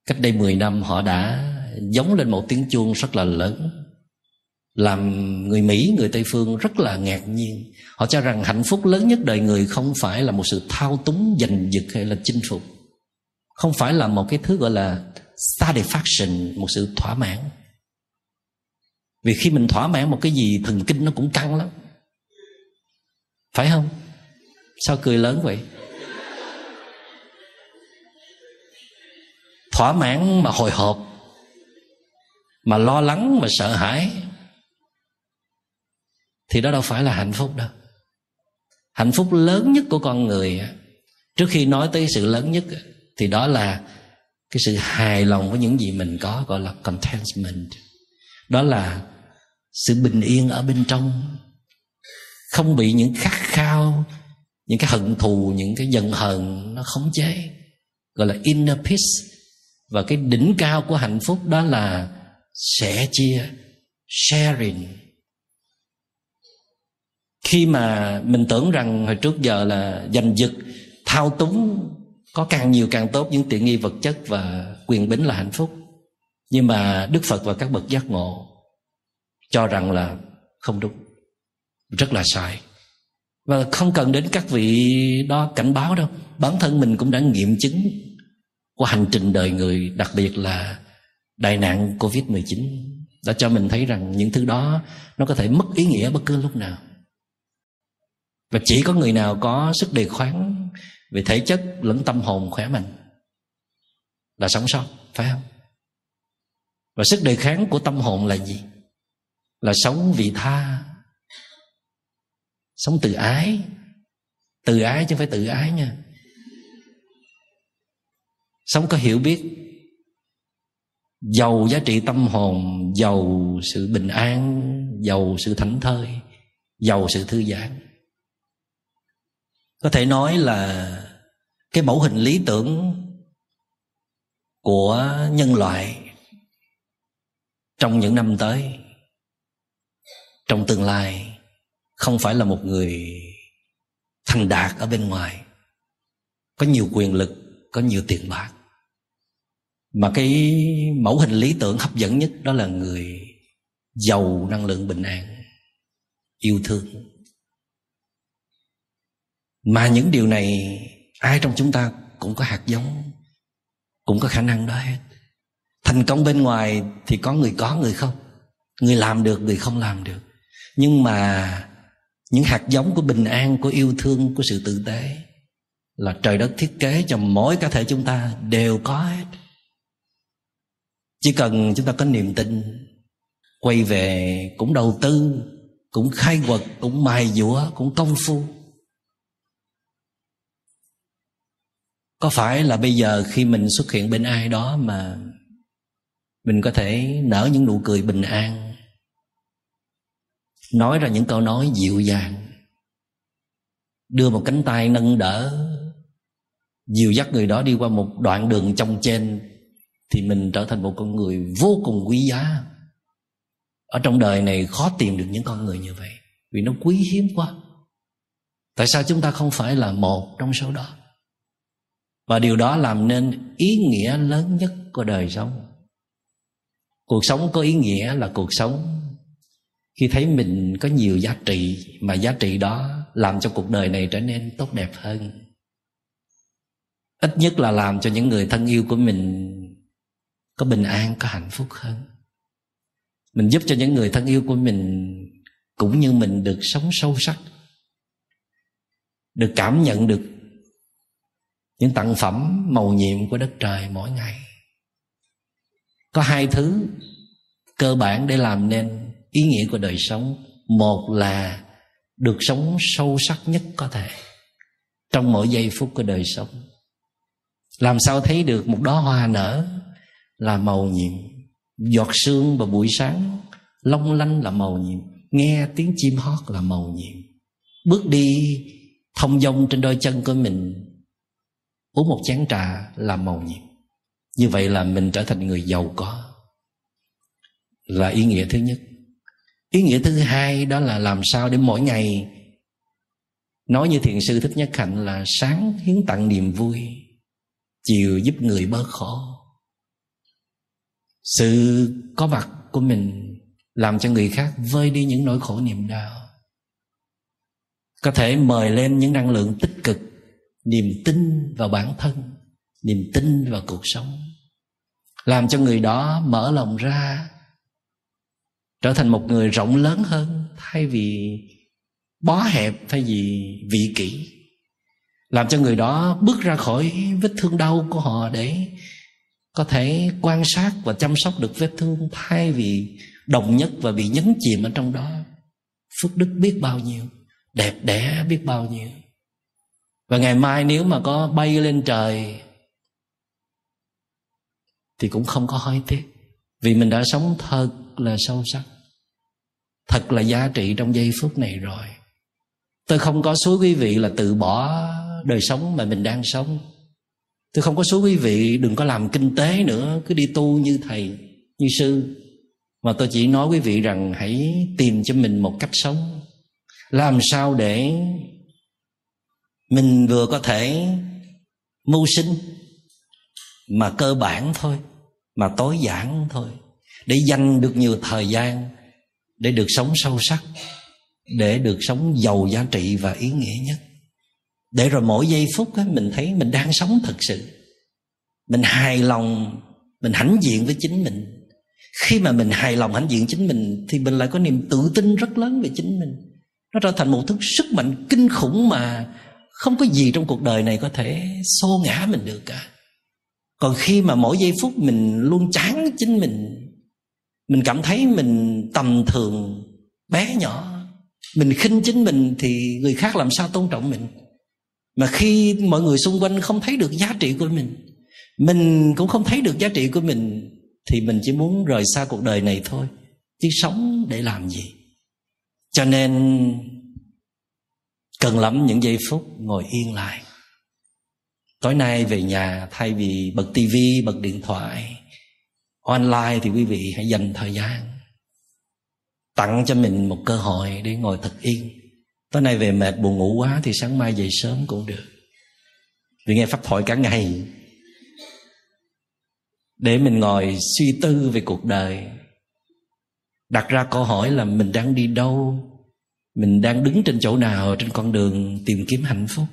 cách đây 10 năm họ đã giống lên một tiếng chuông rất là lớn làm người Mỹ, người Tây Phương rất là ngạc nhiên. Họ cho rằng hạnh phúc lớn nhất đời người không phải là một sự thao túng, giành giật hay là chinh phục. Không phải là một cái thứ gọi là satisfaction, một sự thỏa mãn. Vì khi mình thỏa mãn một cái gì thần kinh nó cũng căng lắm. Phải không? Sao cười lớn vậy? Thỏa mãn mà hồi hộp mà lo lắng, mà sợ hãi, Thì đó đâu phải là hạnh phúc đâu. Hạnh phúc lớn nhất của con người Trước khi nói tới sự lớn nhất Thì đó là Cái sự hài lòng với những gì mình có, Gọi là contentment. Đó là sự bình yên ở bên trong. Không bị những khát khao, những cái hận thù, những cái giận hờn nó khống chế, gọi là inner peace. Và cái đỉnh cao của hạnh phúc đó là sẻ chia sharing. Khi mà mình tưởng rằng hồi trước giờ là giành giật, thao túng, có càng nhiều càng tốt, những tiện nghi vật chất và quyền bính là hạnh phúc. Nhưng mà đức phật và các bậc giác ngộ cho rằng là không đúng, rất là sai. Và không cần đến các vị đó cảnh báo đâu. Bản thân mình cũng đã nghiệm chứng qua hành trình đời người, đặc biệt là đại nạn covid 19 đã cho mình thấy rằng những thứ đó nó có thể mất ý nghĩa bất cứ lúc nào. Và chỉ có người nào có sức đề kháng về thể chất lẫn tâm hồn khỏe mạnh là sống sót, phải không? Và sức đề kháng của tâm hồn là gì? Là sống vị tha, sống từ ái. Từ ái chứ không phải tự ái nha. Sống có hiểu biết giàu giá trị tâm hồn, giàu sự bình an, giàu sự thảnh thơi, giàu sự thư giãn. Có thể nói là cái mẫu hình lý tưởng của nhân loại trong những năm tới, trong tương lai, không phải là một người thành đạt ở bên ngoài. Có nhiều quyền lực, có nhiều tiền bạc mà cái mẫu hình lý tưởng hấp dẫn nhất đó là người giàu năng lượng bình an, yêu thương. Mà những điều này, ai trong chúng ta cũng có hạt giống, cũng có khả năng đó hết. Thành công bên ngoài thì có người có, người không. Người làm được, người không làm được. Nhưng mà những hạt giống của bình an, của yêu thương, của sự tử tế là trời đất thiết kế cho mỗi cá thể chúng ta đều có hết chỉ cần chúng ta có niềm tin, quay về cũng đầu tư, cũng khai quật, cũng mài dũa, cũng công phu. Có phải là bây giờ khi mình xuất hiện bên ai đó mà mình có thể nở những nụ cười bình an, nói ra những câu nói dịu dàng, đưa một cánh tay nâng đỡ, dìu dắt người đó đi qua một đoạn đường trong trên thì mình trở thành một con người vô cùng quý giá. Ở trong đời này khó tìm được những con người như vậy, vì nó quý hiếm quá. Tại sao chúng ta không phải là một trong số đó? Và điều đó làm nên ý nghĩa lớn nhất của đời sống. Cuộc sống có ý nghĩa là cuộc sống. Khi thấy mình có nhiều giá trị, mà giá trị đó làm cho cuộc đời này trở nên tốt đẹp hơn. Ít nhất là làm cho những người thân yêu của mình có bình an, có hạnh phúc hơn. Mình giúp cho những người thân yêu của mình cũng như mình được sống sâu sắc, được cảm nhận được những tặng phẩm màu nhiệm của đất trời mỗi ngày. Có hai thứ cơ bản để làm nên ý nghĩa của đời sống. Một là được sống sâu sắc nhất có thể trong mỗi giây phút của đời sống. Làm sao thấy được một đóa hoa nở là màu nhiệm. Giọt sương vào buổi sáng, long lanh là màu nhiệm. Nghe tiếng chim hót là màu nhiệm. Bước đi, thông dong trên đôi chân của mình, uống một chén trà là màu nhiệm. Như vậy là mình trở thành người giàu có. Là ý nghĩa thứ nhất. Ý nghĩa thứ hai đó là làm sao để mỗi ngày nói như thiền sư thích nhất hạnh là sáng hiến tặng niềm vui, chiều giúp người bớt khổ sự có mặt của mình làm cho người khác vơi đi những nỗi khổ niềm đau. Có thể mời lên những năng lượng tích cực, niềm tin vào bản thân, niềm tin vào cuộc sống. Làm cho người đó mở lòng ra, trở thành một người rộng lớn hơn thay vì bó hẹp, thay vì vị kỷ. Làm cho người đó bước ra khỏi vết thương đau của họ để có thể quan sát và chăm sóc được vết thương thay vì đồng nhất và bị nhấn chìm ở trong đó. Phước đức biết bao nhiêu, đẹp đẽ biết bao nhiêu. Và ngày mai nếu mà có bay lên trời, thì cũng không có hối tiếc. Vì mình đã sống thật là sâu sắc, thật là giá trị trong giây phút này rồi. Tôi không có số quý vị là từ bỏ đời sống mà mình đang sống tôi không có số quý vị, đừng có làm kinh tế nữa, cứ đi tu như thầy, như sư. Mà tôi chỉ nói quý vị rằng hãy tìm cho mình một cách sống. Làm sao để mình vừa có thể mưu sinh, mà cơ bản thôi, mà tối giản thôi, để dành được nhiều thời gian, để được sống sâu sắc, để được sống giàu giá trị và ý nghĩa nhất để rồi mỗi giây phút á, mình thấy mình đang sống thật sự. Mình hài lòng mình hãnh diện với chính mình. Khi mà mình hài lòng hãnh diện chính mình thì mình lại có niềm tự tin rất lớn về chính mình. Nó trở thành một thứ sức mạnh kinh khủng mà không có gì trong cuộc đời này có thể xô ngã mình được cả. Còn khi mà mỗi giây phút mình luôn chán chính mình mình cảm thấy mình tầm thường bé nhỏ mình khinh chính mình thì người khác làm sao tôn trọng mình? Mà khi mọi người xung quanh không thấy được giá trị của mình mình cũng không thấy được giá trị của mình, thì mình chỉ muốn rời xa cuộc đời này thôi. Chứ sống để làm gì? Cho nên cần lắm những giây phút ngồi yên lại. Tối nay về nhà, thay vì bật tivi bật điện thoại, online thì quý vị hãy dành thời gian tặng cho mình một cơ hội để ngồi thật yên tối nay về mệt buồn ngủ quá thì sáng mai dậy sớm cũng được. Vì nghe pháp thoại cả ngày. Để mình ngồi suy tư về cuộc đời, đặt ra câu hỏi là mình đang đi đâu? Mình đang đứng trên chỗ nào trên con đường tìm kiếm hạnh phúc?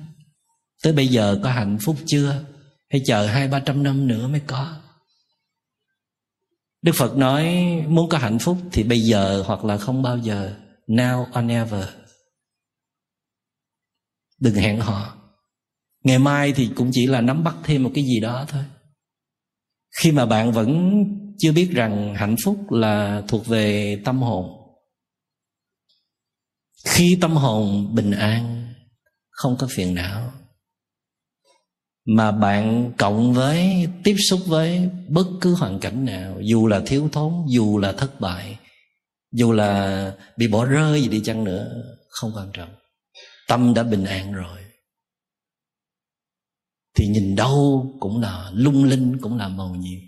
Tới bây giờ có hạnh phúc chưa? Hay chờ hai, ba trăm năm nữa mới có? Đức phật nói, muốn có hạnh phúc thì bây giờ hoặc là không bao giờ, now or never đừng hẹn họ ngày mai thì cũng chỉ là nắm bắt thêm một cái gì đó thôi. Khi mà bạn vẫn chưa biết rằng hạnh phúc là thuộc về tâm hồn, khi tâm hồn bình an, không có phiền não, mà bạn cộng với, tiếp xúc với bất cứ hoàn cảnh nào, dù là thiếu thốn, dù là thất bại, dù là bị bỏ rơi gì đi chăng nữa, không quan trọng tâm đã bình an rồi. Thì nhìn đâu cũng là lung linh, cũng là màu nhiệm.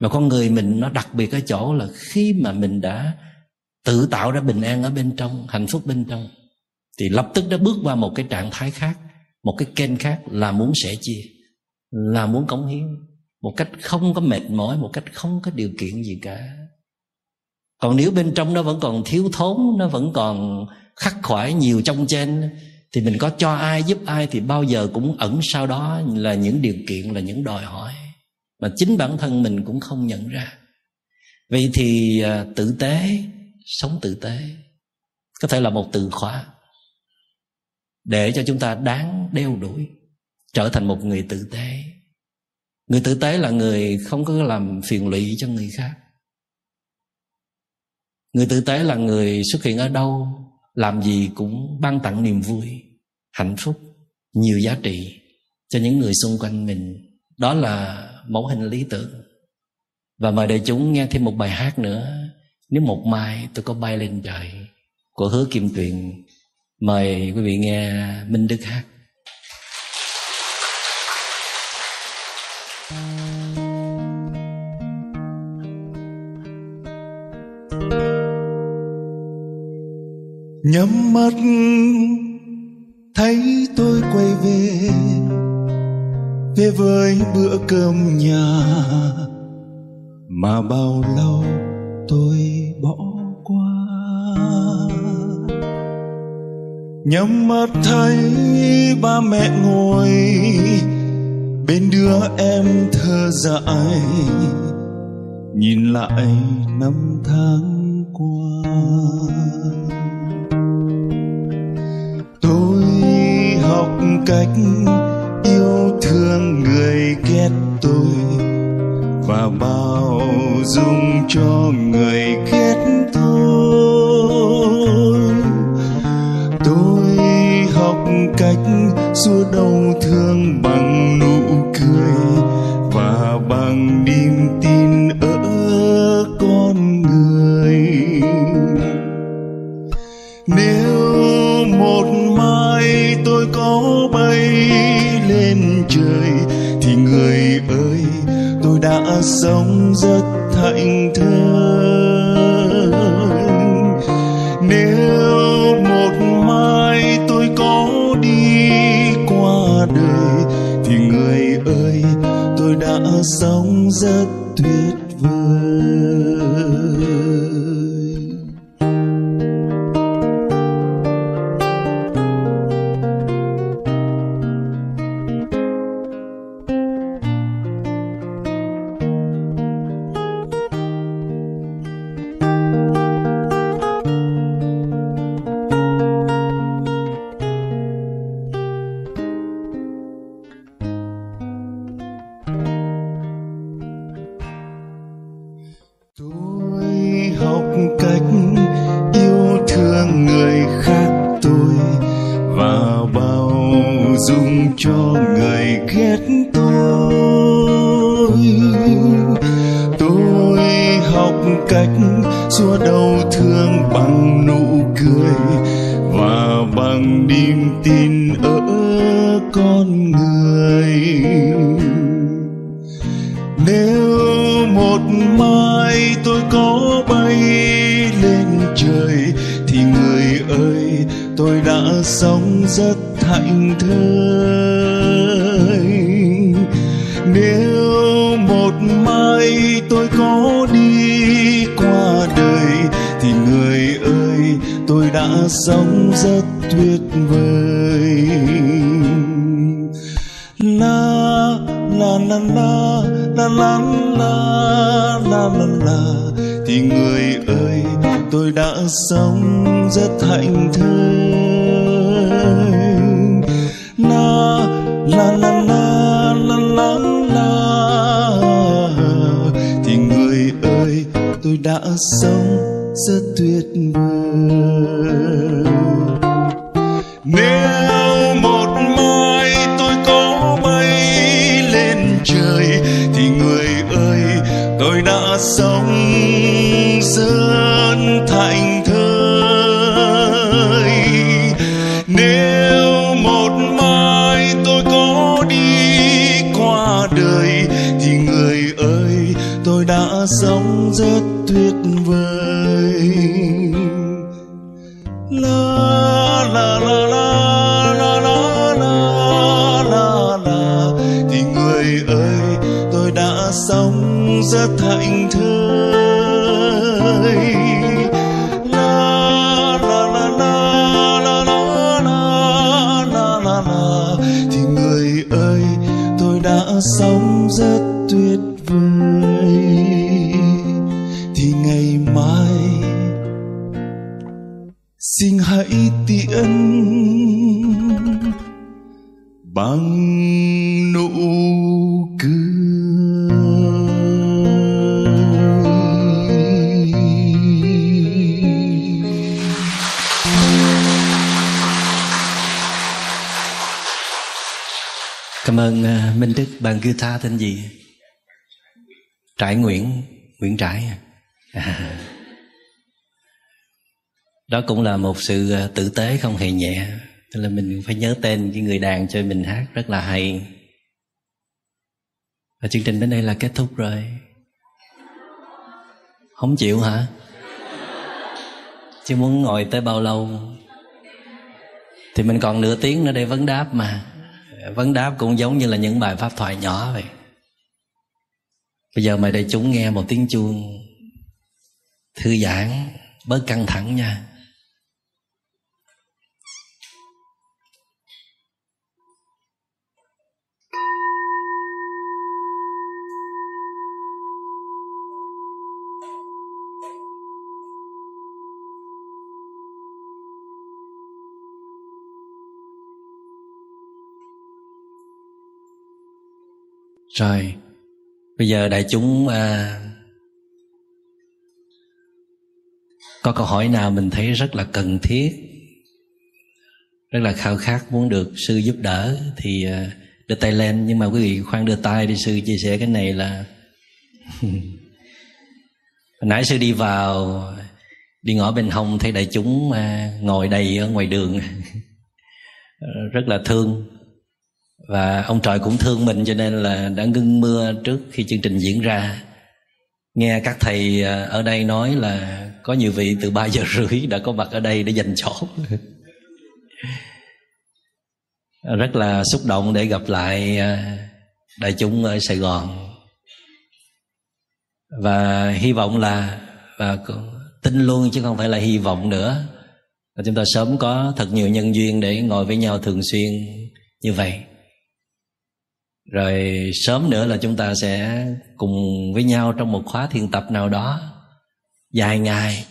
Mà con người mình nó đặc biệt ở chỗ là khi mà mình đã tự tạo ra bình an ở bên trong, hạnh phúc bên trong, thì lập tức đã bước qua một cái trạng thái khác, một cái kênh khác là muốn sẻ chia, là muốn cống hiến, một cách không có mệt mỏi, một cách không có điều kiện gì cả. Còn nếu bên trong nó vẫn còn thiếu thốn, nó vẫn còn khắc khoải nhiều trong trên thì mình có cho ai giúp ai thì bao giờ cũng ẩn sau đó là những điều kiện là những đòi hỏi. Mà chính bản thân mình cũng không nhận ra. Vậy thì à, tử tế sống tử tế có thể là một từ khóa để cho chúng ta đáng đeo đuổi trở thành một người tử tế. Người tử tế là người không có làm phiền lụy cho người khác. Người tử tế là người xuất hiện ở đâu? Làm gì cũng ban tặng niềm vui, hạnh phúc, nhiều giá trị cho những người xung quanh mình. Đó là mẫu hình lý tưởng. Và mời đại chúng nghe thêm một bài hát nữa. Nếu một mai tôi có bay lên trời của hứa kim tuyền, mời quý vị nghe minh đức hát. Nhắm mắt, thấy tôi quay về về với bữa cơm nhà. Mà bao lâu tôi bỏ qua. Nhắm mắt thấy ba mẹ ngồi, bên đứa em thơ dại. Nhìn lại năm tháng qua. Cách yêu thương người ghét tôi và bao dung cho người đã sống rất thạnh thơi. Nếu một mai tôi có đi qua đời, thì người ơi, tôi đã sống rất thành thơi. Nếu một mai tôi có đi qua đời thì người ơi, tôi đã sống rất ơn đức bạn guitar tên gì? Trải nguyễn nguyễn trải à? [LAUGHS] đó cũng là một sự ờ, tử tế không hề nhẹ. Tức là mình phải nhớ tên cái người đàn cho mình hát, rất là hay. Và chương trình đến đây là kết thúc rồi. Không chịu hả? Chứ muốn ngồi tới bao lâu? Thì mình còn nửa tiếng nữa để vấn đáp mà vấn đáp cũng giống như là những bài pháp thoại nhỏ vậy. Bây giờ mời đại chúng nghe một tiếng chuông thư giãn bớt căng thẳng nha. Rồi bây giờ đại chúng à, có câu hỏi nào mình thấy rất là cần thiết rất là khao khát muốn được sư giúp đỡ thì à, đưa tay lên. Nhưng mà quý vị khoan đưa tay đi sư chia sẻ cái này là [LAUGHS] nãy sư đi vào đi ngõ bên hông thấy đại chúng à, ngồi đầy ở ngoài đường. [LAUGHS] Rất là thương và ông trời cũng thương mình, cho nên là đã ngưng mưa trước khi chương trình diễn ra. Nghe các thầy à, ở đây nói là có nhiều vị từ 3 giờ rưỡi đã có mặt ở đây để dành chỗ [LAUGHS] rất là xúc động để gặp lại à, đại chúng ở Sài Gòn. Và hy vọng là, và tin luôn chứ không phải là hy vọng nữa. Là chúng ta sớm có thật nhiều nhân duyên để ngồi với nhau thường xuyên như vậy rồi sớm nữa là chúng ta sẽ cùng với nhau trong một khóa thiền tập nào đó dài ngày.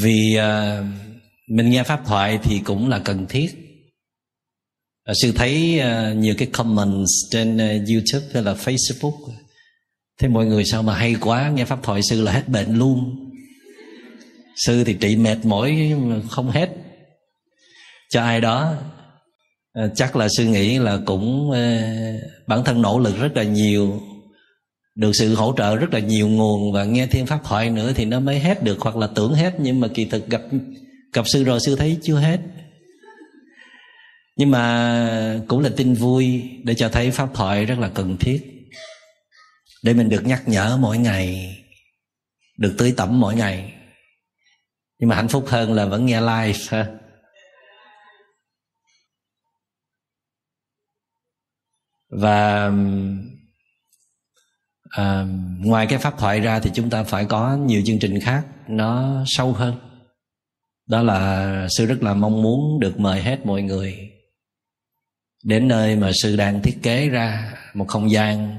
Vì uh, mình nghe pháp thoại thì cũng là cần thiết. Sư thấy uh, nhiều cái comments trên uh, youtube hay là facebook. Thế mọi người sao mà hay quá nghe pháp thoại sư là hết bệnh luôn sư thì trị mệt mỏi không hết. Cho ai đó ờ, chắc là sư nghĩ là cũng ờ, bản thân nỗ lực rất là nhiều, được sự hỗ trợ rất là nhiều nguồn và nghe thiên pháp thoại nữa thì nó mới hết được hoặc là tưởng hết, nhưng mà kỳ thực gặp gặp sư rồi sư thấy chưa hết. Nhưng mà cũng là tin vui để cho thấy pháp thoại rất là cần thiết. Để mình được nhắc nhở mỗi ngày, được tưới tẩm mỗi ngày nhưng mà hạnh phúc hơn là vẫn nghe live ha. Và à, ngoài cái pháp thoại ra thì chúng ta phải có nhiều chương trình khác nó sâu hơn. Đó là sư rất là mong muốn được mời hết mọi người. Đến nơi mà sư đang thiết kế ra một không gian.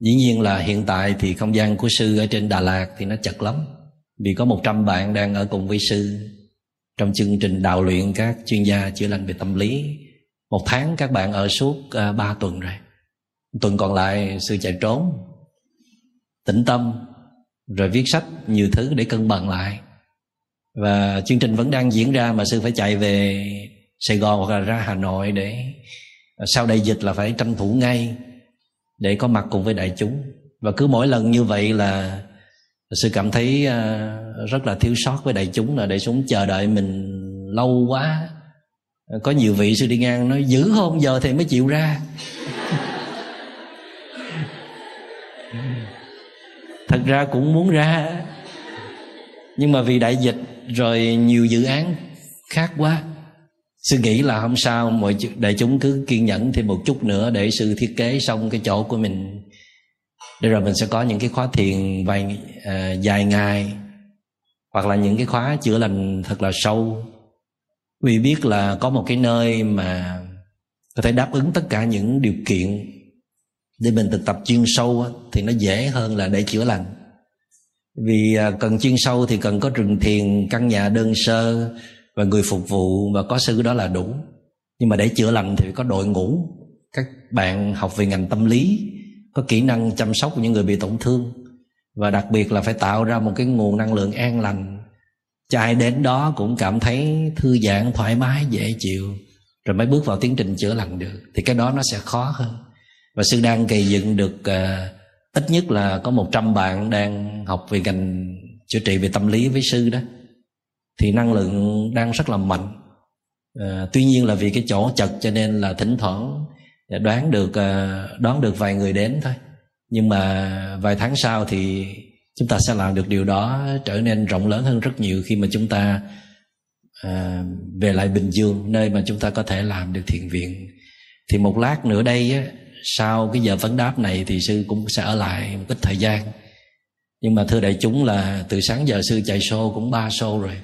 Dĩ nhiên là hiện tại thì không gian của sư ở trên đà lạt thì nó chật lắm vì có 100 bạn đang ở cùng với sư. Trong chương trình đào luyện các chuyên gia chữa lành về tâm lý, một tháng các bạn ở suốt à, 3 tuần rồi. Tuần còn lại, sư chạy trốn, tĩnh tâm, rồi viết sách nhiều thứ để cân bằng lại. Và chương trình vẫn đang diễn ra mà sư phải chạy về Sài Gòn hoặc là ra Hà Nội để à, sau đại dịch là phải tranh thủ ngay để có mặt cùng với đại chúng. Và cứ mỗi lần như vậy là sư cảm thấy ờ, rất là thiếu sót với đại chúng là đại chúng chờ đợi mình lâu quá. Có nhiều vị sư đi ngang nói, giữ không giờ thì mới chịu ra. [LAUGHS] Thật ra cũng muốn ra, nhưng mà vì đại dịch rồi nhiều dự án khác quá. Sư nghĩ là không sao mọi đại chúng cứ kiên nhẫn thêm một chút nữa để sư thiết kế xong cái chỗ của mình để rồi mình sẽ có những cái khóa thiền vài à, dài ngày hoặc là những cái khóa chữa lành thật là sâu. Vì biết là có một cái nơi mà có thể đáp ứng tất cả những điều kiện để mình thực tập chuyên sâu thì nó dễ hơn là để chữa lành. Vì à, cần chuyên sâu thì cần có rừng thiền căn nhà đơn sơ và người phục vụ và có sư đó là đủ. Nhưng mà để chữa lành thì có đội ngũ các bạn học về ngành tâm lý có kỹ năng chăm sóc những người bị tổn thương. Và đặc biệt là phải tạo ra một cái nguồn năng lượng an lành. Cho ai đến đó cũng cảm thấy thư giãn thoải mái dễ chịu. Rồi mới bước vào tiến trình chữa lành được. Thì cái đó nó sẽ khó hơn. Và sư đang gây dựng được uh, ít nhất là có 100 bạn đang học về ngành chữa trị về tâm lý với sư đó. Thì năng lượng đang rất là mạnh. À, tuy nhiên là vì cái chỗ chật cho nên là thỉnh thoảng Dạ, đoán được ờ, đoán được vài người đến thôi. Nhưng mà vài tháng sau thì chúng ta sẽ làm được điều đó trở nên rộng lớn hơn rất nhiều khi mà chúng ta à, về lại bình dương nơi mà chúng ta có thể làm được thiện viện. Thì một lát nữa đây á, sau cái giờ vấn đáp này thì sư cũng sẽ ở lại một ít thời gian. Nhưng mà thưa đại chúng là từ sáng giờ sư chạy show cũng ba show rồi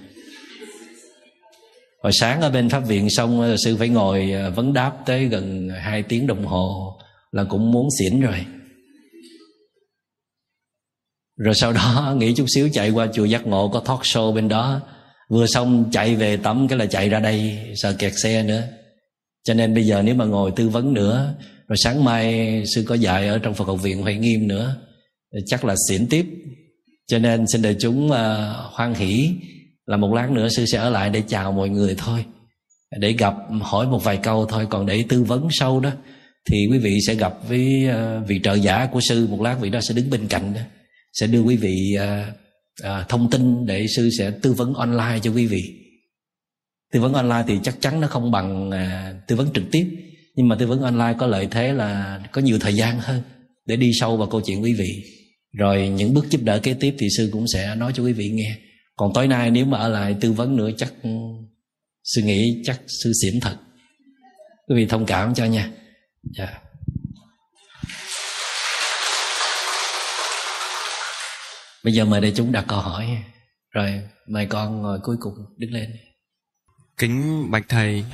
hồi sáng ở bên pháp viện xong ờ, sư phải ngồi ờ, vấn đáp tới gần hai tiếng đồng hồ là cũng muốn xỉn rồi. Rồi sau đó [LAUGHS] nghỉ chút xíu chạy qua chùa giác ngộ có talk show bên đó. Vừa xong chạy về tắm cái là chạy ra đây sợ kẹt xe nữa. Cho nên bây giờ nếu mà ngồi tư vấn nữa rồi sáng mai sư có dạy ở trong phật học viện huệ nghiêm nữa chắc là xỉn tiếp. Cho nên xin đại chúng uh, hoan hỷ là một lát nữa sư sẽ ở lại để chào mọi người thôi. Để gặp hỏi một vài câu thôi. Còn để tư vấn sâu đó thì quý vị sẽ gặp với uh, vị trợ giả của sư một lát. Vị đó sẽ đứng bên cạnh đó sẽ đưa quý vị uh, uh, thông tin để sư sẽ tư vấn online cho quý vị. Tư vấn online thì chắc chắn nó không bằng uh, tư vấn trực tiếp. Nhưng mà tư vấn online có lợi thế là có nhiều thời gian hơn để đi sâu vào câu chuyện quý vị. Rồi những bước giúp đỡ kế tiếp thì sư cũng sẽ nói cho quý vị nghe còn tối nay nếu mà ở lại tư vấn nữa chắc ừ, sư nghĩ chắc sư xỉn thật. Quý vị thông cảm cho nha. Dạ. Yeah. bây giờ mời đây chúng đặt câu hỏi. Rồi mời con ngồi cuối cùng đứng lên. Kính bạch thầy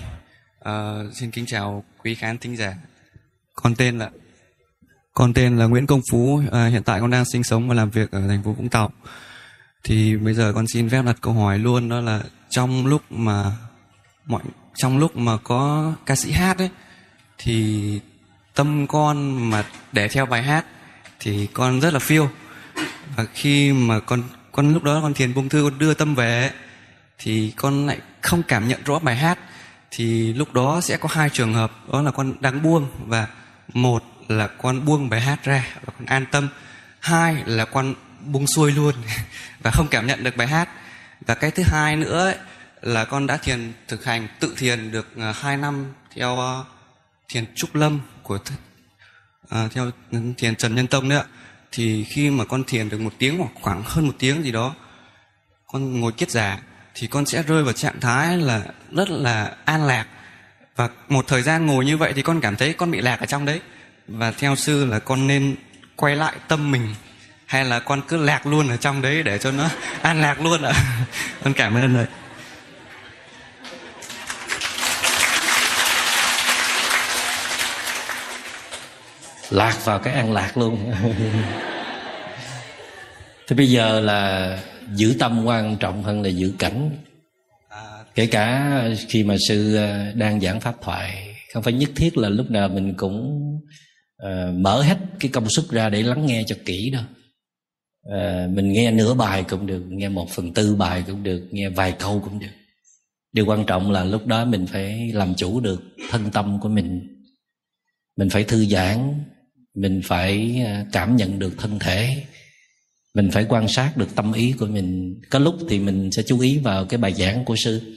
uh, xin kính chào quý khán thính giả. Con tên là con tên là Nguyễn Công Phú uh, hiện tại con đang sinh sống và làm việc ở thành phố Vũng Tàu thì bây giờ con xin phép đặt câu hỏi luôn, đó là trong lúc mà mọi, trong lúc mà có ca sĩ hát ấy, thì tâm con mà để theo bài hát thì con rất là phiêu. Và khi mà con con, lúc đó con thiền buông thư con đưa tâm về thì con lại không cảm nhận rõ bài hát. Thì lúc đó sẽ có hai trường hợp, đó là con đang buông và một là con buông bài hát ra và con an tâm. Hai là con buông xuôi luôn [LAUGHS] và không cảm nhận được bài hát. Và cái thứ hai nữa ấy, là con đã thiền thực hành tự thiền được uh, hai năm theo uh, thiền trúc lâm của uh, theo thiền trần nhân tông đấy ạ. Thì khi mà con thiền được một tiếng hoặc khoảng hơn một tiếng gì đó con ngồi kiết giả thì con sẽ rơi vào trạng thái là rất là an lạc. Và một thời gian ngồi như vậy thì con cảm thấy con bị lạc ở trong đấy. Và theo sư là con nên quay lại tâm mình hay là con cứ lạc luôn ở trong đấy để cho nó an lạc luôn ạ? [LAUGHS] Con cảm ơn rồi lạc vào cái an lạc luôn. [LAUGHS] Thì bây giờ là giữ tâm quan trọng hơn là giữ cảnh. Kể cả khi mà sư ờ, đang giảng pháp thoại không phải nhất thiết là lúc nào mình cũng uh, mở hết cái công sức ra để lắng nghe cho kỹ đâu. Ờ, mình nghe nửa bài cũng được, nghe một phần tư bài cũng được, nghe vài câu cũng được. Điều quan trọng là lúc đó mình phải làm chủ được thân tâm của mình. Mình phải thư giãn, mình phải ờ, cảm nhận được thân thể. Mình phải quan sát được tâm ý của mình. Có lúc thì mình sẽ chú ý vào cái bài giảng của sư.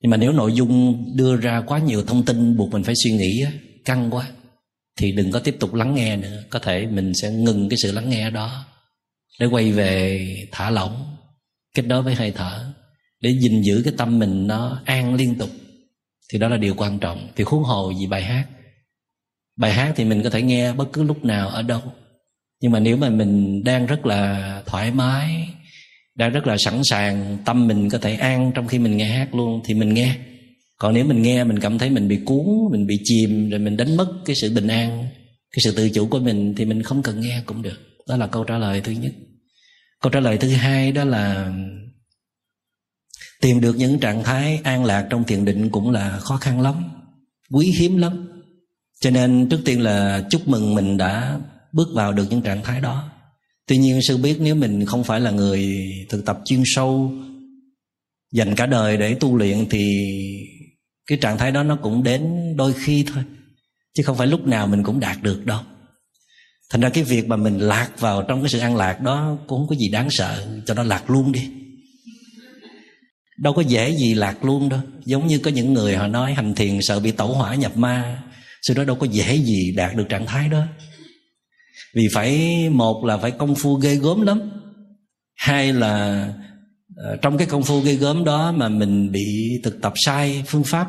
Nhưng mà nếu nội dung đưa ra quá nhiều thông tin buộc mình phải suy nghĩ căng quá, thì đừng có tiếp tục lắng nghe nữa. Có thể mình sẽ ngừng cái sự lắng nghe đó để quay về thả lỏng. Kết nối với hơi thở. Để gìn giữ cái tâm mình nó an liên tục. Thì đó là điều quan trọng. Thì huống hồ gì bài hát. Bài hát thì mình có thể nghe bất cứ lúc nào ở đâu. Nhưng mà nếu mà mình đang rất là thoải mái, đang rất là sẵn sàng, tâm mình có thể an trong khi mình nghe hát luôn, thì mình nghe. Còn nếu mình nghe, mình cảm thấy mình bị cuốn, mình bị chìm, rồi mình đánh mất cái sự bình an, cái sự tự chủ của mình, thì mình không cần nghe cũng được đó là câu trả lời thứ nhất. Câu trả lời thứ hai đó là, tìm được những trạng thái an lạc trong thiền định cũng là khó khăn lắm, quý hiếm lắm. Cho nên trước tiên là chúc mừng mình đã bước vào được những trạng thái đó. Tuy nhiên sư biết nếu mình không phải là người thực tập chuyên sâu, dành cả đời để tu luyện thì cái trạng thái đó nó cũng đến đôi khi thôi, chứ không phải lúc nào mình cũng đạt được đâu thành ra cái việc mà mình lạc vào trong cái sự an lạc đó cũng không có gì đáng sợ, cho nó lạc luôn đi. Đâu có dễ gì lạc luôn đâu. Giống như có những người họ nói hành thiền sợ bị tẩu hỏa nhập ma sự đó đâu có dễ gì đạt được trạng thái đó. Vì phải, một là phải công phu ghê gớm lắm, hai là ờ, trong cái công phu ghê gớm đó mà mình bị thực tập sai phương pháp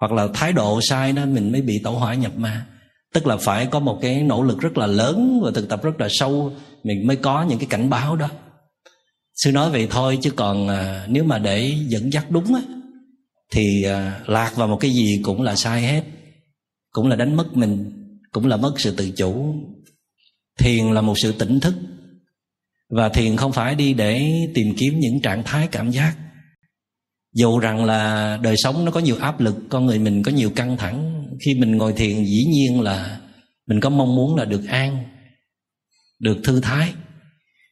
hoặc là thái độ sai đó, mình mới bị tẩu hỏa nhập ma tức là phải có một cái nỗ lực rất là lớn và thực tập rất là sâu mình mới có những cái cảnh báo đó. Sư nói vậy thôi chứ còn à, nếu mà để dẫn dắt đúng á thì à, lạc vào một cái gì cũng là sai hết cũng là đánh mất mình cũng là mất sự tự chủ. Thiền là một sự tỉnh thức và thiền không phải đi để tìm kiếm những trạng thái cảm giác. Dù rằng là đời sống nó có nhiều áp lực con người mình có nhiều căng thẳng khi mình ngồi thiền, dĩ nhiên là mình có mong muốn là được an, được thư thái.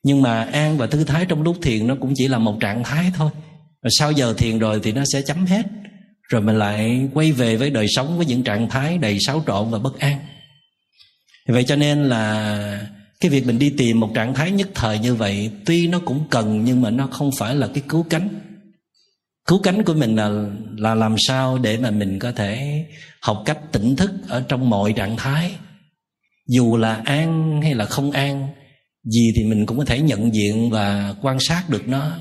Nhưng mà an và thư thái trong lúc thiền nó cũng chỉ là một trạng thái thôi. Và sau giờ thiền rồi thì nó sẽ chấm hết. Rồi mình lại quay về với đời sống với những trạng thái đầy xáo trộn và bất an. Vậy cho nên là cái việc mình đi tìm một trạng thái nhất thời như vậy, tuy nó cũng cần nhưng mà nó không phải là cái cứu cánh cứu cánh của mình là là làm sao để mà mình có thể học cách tỉnh thức ở trong mọi trạng thái. Dù là an hay là không an, gì thì mình cũng có thể nhận diện và quan sát được nó.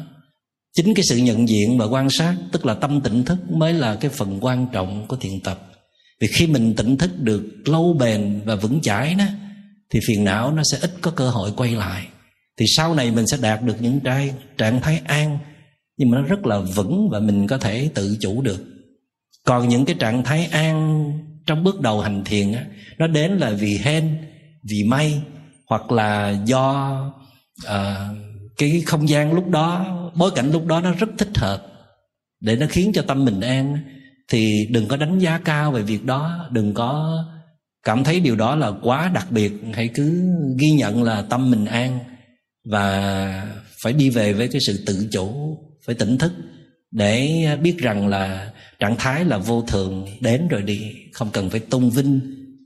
Chính cái sự nhận diện và quan sát, tức là tâm tỉnh thức mới là cái phần quan trọng của thiền tập. Vì khi mình tỉnh thức được lâu bền và vững chãi đó, thì phiền não nó sẽ ít có cơ hội quay lại. Thì sau này mình sẽ đạt được những trai, trạng thái an nhưng mà nó rất là vững và mình có thể tự chủ được. Còn những cái trạng thái an trong bước đầu hành thiền á nó đến là vì hên vì may hoặc là do uh, cái không gian lúc đó bối cảnh lúc đó nó rất thích hợp để nó khiến cho tâm mình an thì đừng có đánh giá cao về việc đó đừng có cảm thấy điều đó là quá đặc biệt hãy cứ ghi nhận là tâm mình an và phải đi về với cái sự tự chủ phải tỉnh thức để biết rằng là trạng thái là vô thường đến rồi đi. Không cần phải tung vinh,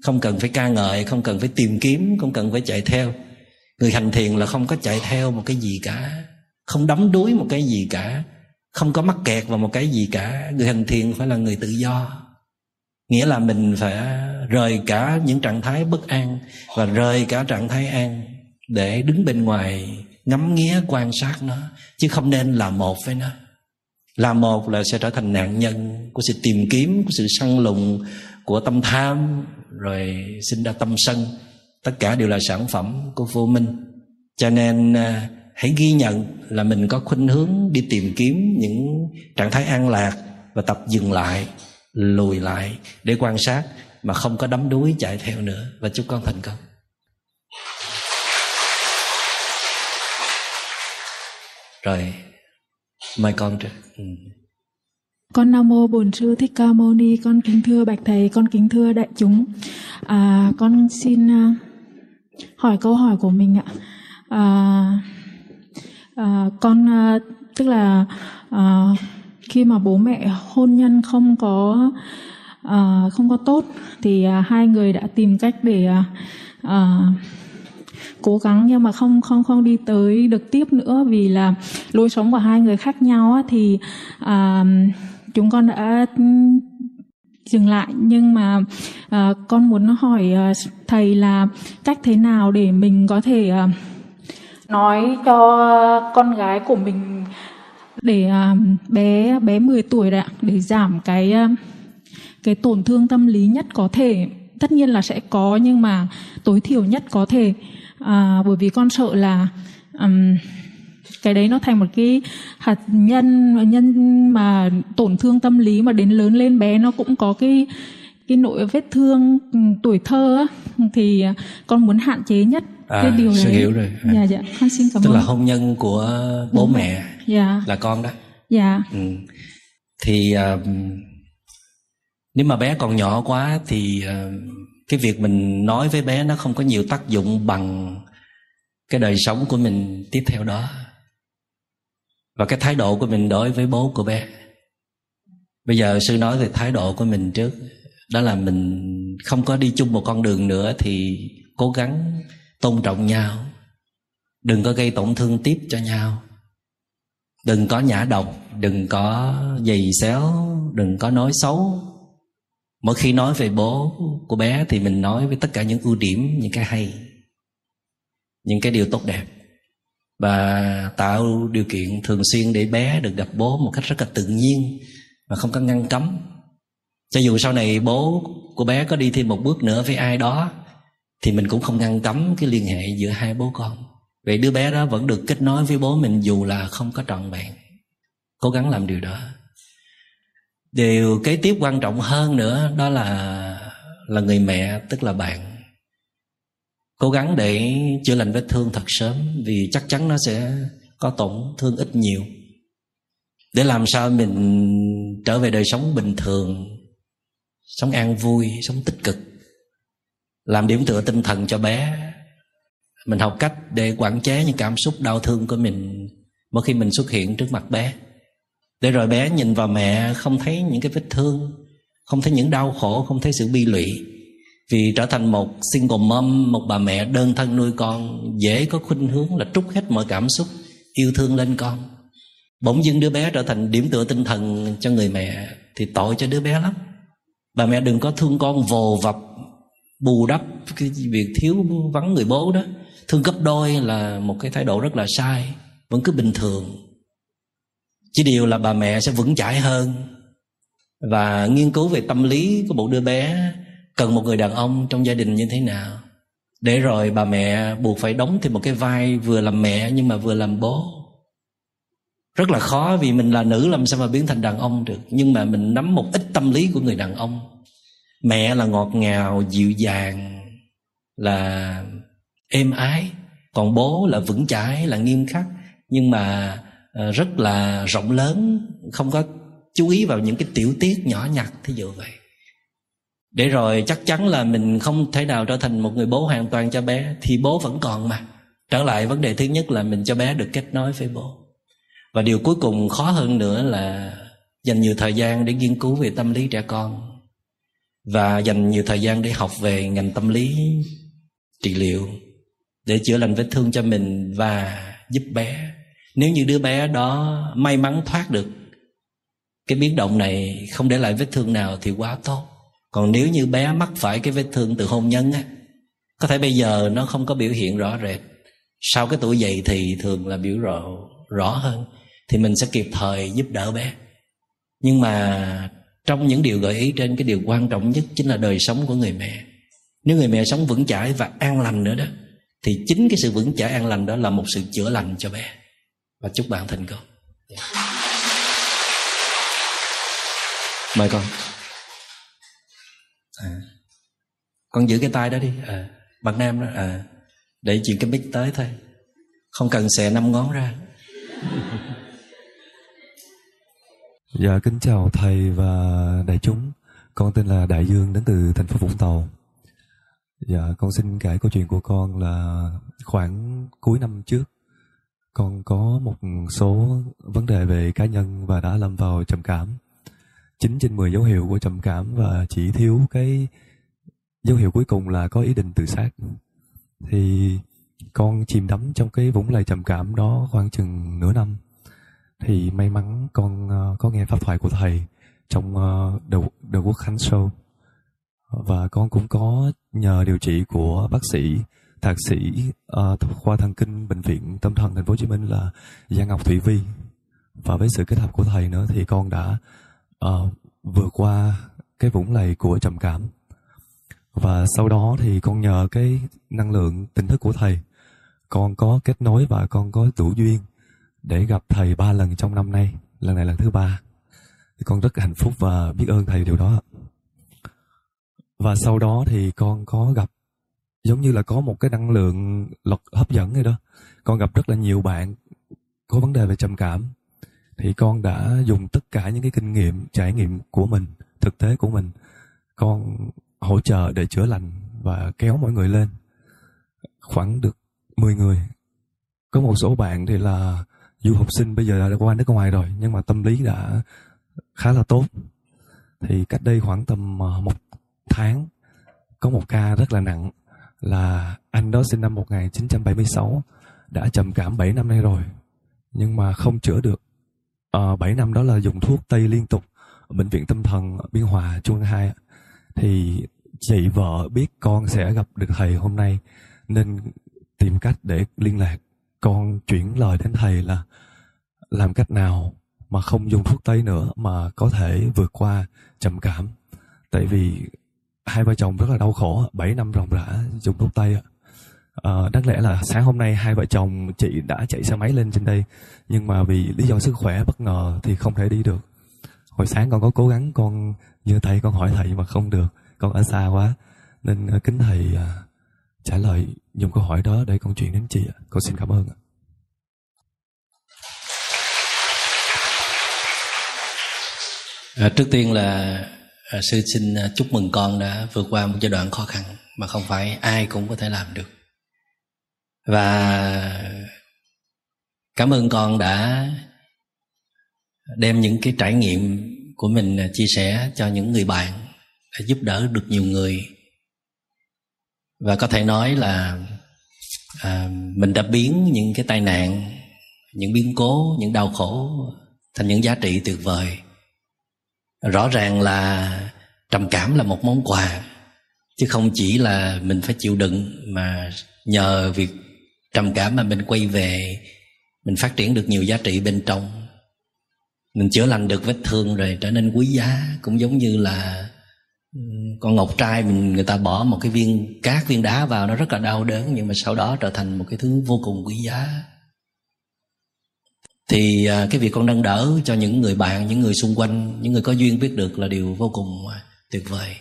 không cần phải ca ngợi, không cần phải tìm kiếm, không cần phải chạy theo. Người hành thiền là không có chạy theo một cái gì cả, không đắm đuối một cái gì cả, không có mắc kẹt vào một cái gì cả. Người hành thiền phải là người tự do, nghĩa là mình phải rời cả những trạng thái bất an và rời cả trạng thái an để đứng bên ngoài ngắm nghía, quan sát nó, chứ không nên là một với nó. Là một là sẽ trở thành nạn nhân của sự tìm kiếm, của sự săn lùng của tâm tham, rồi sinh ra tâm sân. Tất cả đều là sản phẩm của vô minh. Cho nên à, hãy ghi nhận là mình có khuynh hướng đi tìm kiếm những trạng thái an lạc và tập dừng lại, lùi lại để quan sát mà không có đắm đuối chạy theo nữa. Và chúc con thành công. Rồi mời con trước. Ừ. con nam mô bổn sư thích ca mâu ni con kính thưa bạch thầy con kính thưa đại chúng. À, con xin uh, hỏi câu hỏi của mình ạ. À, à, con uh, tức là uh, khi mà bố mẹ hôn nhân không có uh, không có tốt thì uh, hai người đã tìm cách để uh, cố gắng nhưng mà không không không đi tới được tiếp nữa vì là lối sống của hai người khác nhau á, thì à, chúng con đã dừng lại. Nhưng mà à, con muốn hỏi à, thầy là cách thế nào để mình có thể à, nói cho con gái của mình để à, bé bé 10 tuổi đấy ạ để giảm cái à, cái tổn thương tâm lý nhất có thể. Tất nhiên là sẽ có nhưng mà tối thiểu nhất có thể à, bởi vì con sợ là um, cái đấy nó thành một cái hạt nhân nhân mà tổn thương tâm lý mà đến lớn lên bé nó cũng có cái cái nội vết thương tuổi thơ á, thì con muốn hạn chế nhất À, cái điều đấy. hiểu rồi. À. dạ dạ. Con xin cảm tức ơn. là hôn nhân của bố mẹ dạ. là con đó. Dạ. Ừ. thì à, nếu mà bé còn nhỏ quá thì à, cái việc mình nói với bé nó không có nhiều tác dụng bằng cái đời sống của mình tiếp theo đó. Và cái thái độ của mình đối với bố của bé. Bây giờ sư nói về thái độ của mình trước. Đó là mình không có đi chung một con đường nữa thì cố gắng tôn trọng nhau. Đừng có gây tổn thương tiếp cho nhau. Đừng có nhã độc, đừng có giày xéo, đừng có nói xấu mỗi khi nói về bố của bé thì mình nói với tất cả những ưu điểm, những cái hay, những cái điều tốt đẹp. Và tạo điều kiện thường xuyên để bé được gặp bố một cách rất là tự nhiên mà không có ngăn cấm. Cho dù sau này bố của bé có đi thêm một bước nữa với ai đó, thì mình cũng không ngăn cấm cái liên hệ giữa hai bố con. Vậy đứa bé đó vẫn được kết nối với bố mình dù là không có trọn vẹn. Cố gắng làm điều đó điều kế tiếp quan trọng hơn nữa đó là là người mẹ, tức là bạn. Cố gắng để chữa lành vết thương thật sớm, vì chắc chắn nó sẽ có tổn thương ít nhiều. Để làm sao mình trở về đời sống bình thường, sống an vui, sống tích cực. Làm điểm tựa tinh thần cho bé. Mình học cách để quản chế những cảm xúc đau thương của mình mỗi khi mình xuất hiện trước mặt bé để rồi bé nhìn vào mẹ không thấy những cái vết thương, không thấy những đau khổ, không thấy sự bi lụy. Vì trở thành một single mom, một bà mẹ đơn thân nuôi con, dễ có khuynh hướng là trút hết mọi cảm xúc, yêu thương lên con. Bỗng dưng đứa bé trở thành điểm tựa tinh thần cho người mẹ thì tội cho đứa bé lắm. Bà mẹ đừng có thương con vồ vập, bù đắp cái việc thiếu vắng người bố đó. Thương gấp đôi là một cái thái độ rất là sai, vẫn cứ bình thường chỉ điều là bà mẹ sẽ vững chãi hơn. Và nghiên cứu về tâm lý của một đứa bé, cần một người đàn ông trong gia đình như thế nào. Để rồi bà mẹ buộc phải đóng thêm một cái vai vừa làm mẹ nhưng mà vừa làm bố. Rất là khó vì mình là nữ làm sao mà biến thành đàn ông được. Nhưng mà mình nắm một ít tâm lý của người đàn ông. Mẹ là ngọt ngào, dịu dàng, là êm ái. Còn bố là vững chãi, là nghiêm khắc. Nhưng mà Ờ, rất là rộng lớn, không có chú ý vào những cái tiểu tiết nhỏ nhặt, thí dụ vậy. Để rồi chắc chắn là mình không thể nào trở thành một người bố hoàn toàn cho bé, thì bố vẫn còn mà. Trở lại vấn đề thứ nhất là mình cho bé được kết nối với bố. Và điều cuối cùng khó hơn nữa là dành nhiều thời gian để nghiên cứu về tâm lý trẻ con và dành nhiều thời gian để học về ngành tâm lý trị liệu để chữa lành vết thương cho mình và giúp bé nếu như đứa bé đó may mắn thoát được cái biến động này không để lại vết thương nào thì quá tốt. Còn nếu như bé mắc phải cái vết thương từ hôn nhân á, có thể bây giờ nó không có biểu hiện rõ rệt. Sau cái tuổi dậy thì thường là biểu rõ rõ hơn, thì mình sẽ kịp thời giúp đỡ bé. Nhưng mà trong những điều gợi ý trên, cái điều quan trọng nhất chính là đời sống của người mẹ. Nếu người mẹ sống vững chãi và an lành nữa đó, thì chính cái sự vững chãi an lành đó là một sự chữa lành cho bé và chúc bạn thành công dạ. mời con à. con giữ cái tay đó đi à. bạn nam đó à. để chuyện cái mic tới thôi không cần xẻ năm ngón ra [LAUGHS] Dạ kính chào thầy và đại chúng. Con tên là Đại Dương, đến từ thành phố Vũng Tàu. Dạ con xin kể câu chuyện của con là khoảng cuối năm trước con có một số vấn đề về cá nhân và đã lâm vào trầm cảm. 9 trên 10 dấu hiệu của trầm cảm và chỉ thiếu cái dấu hiệu cuối cùng là có ý định tự sát. Thì con chìm đắm trong cái vũng lầy trầm cảm đó khoảng chừng nửa năm thì may mắn con uh, có nghe pháp thoại của thầy trong uh, The, The Quốc Khánh Show và con cũng có nhờ điều trị của bác sĩ thạc sĩ uh, khoa thần kinh bệnh viện tâm thần thành phố Hồ Chí Minh là Giang Ngọc Thủy Vi và với sự kết hợp của thầy nữa thì con đã uh, vượt qua cái vũng lầy của trầm cảm. Và sau đó thì con nhờ cái năng lượng tỉnh thức của thầy. Con có kết nối và con có đủ duyên để gặp thầy ba lần trong năm nay. Lần này lần thứ ba. Thì con rất hạnh phúc và biết ơn thầy điều đó. Và sau đó thì con có gặp giống như là có một cái năng lượng lực hấp dẫn gì đó. Con gặp rất là nhiều bạn có vấn đề về trầm cảm. Thì con đã dùng tất cả những cái kinh nghiệm, trải nghiệm của mình, thực tế của mình, con hỗ trợ để chữa lành và kéo mọi người lên. Khoảng được 10 người. Có một số bạn thì là du học sinh, bây giờ đã qua nước ngoài rồi, nhưng mà tâm lý đã khá là tốt. Thì cách đây khoảng tầm ờ, một tháng, có một ca rất là nặng là anh đó sinh năm 1976 đã trầm cảm 7 năm nay rồi nhưng mà không chữa được. Ờ, à, 7 năm đó là dùng thuốc tây liên tục ở bệnh viện tâm thần biên hòa trung hai. Thì chị vợ biết con sẽ gặp được thầy hôm nay nên tìm cách để liên lạc. Con chuyển lời đến thầy là làm cách nào mà không dùng thuốc tây nữa mà có thể vượt qua trầm cảm. Tại vì hai vợ chồng rất là đau khổ 7 năm ròng rã dùng thuốc tây à, đáng lẽ là sáng hôm nay hai vợ chồng chị đã chạy xe máy lên trên đây nhưng mà vì lý do sức khỏe bất ngờ thì không thể đi được. Hồi sáng con có cố gắng con như thầy con hỏi thầy mà không được con ở xa quá nên ờ, kính thầy ờ, trả lời dùng câu hỏi đó để con chuyển đến chị con xin cảm ơn à, trước tiên là à, sư xin ờ, chúc mừng con đã vượt qua một giai đoạn khó khăn mà không phải ai cũng có thể làm được. Và cảm ơn con đã đem những cái trải nghiệm của mình ờ, chia sẻ cho những người bạn để giúp đỡ được nhiều người. Và có thể nói là à, mình đã biến những cái tai nạn những biến cố những đau khổ thành những giá trị tuyệt vời rõ ràng là trầm cảm là một món quà, chứ không chỉ là mình phải chịu đựng mà nhờ việc trầm cảm mà mình quay về, mình phát triển được nhiều giá trị bên trong. Mình chữa lành được vết thương rồi trở nên quý giá, cũng giống như là con ngọc trai mình, người ta bỏ một cái viên, cát viên đá vào, nó rất là đau đớn, nhưng mà sau đó trở thành một cái thứ vô cùng quý giá thì à, cái việc con nâng đỡ cho những người bạn những người xung quanh những người có duyên biết được là điều vô cùng à, tuyệt vời.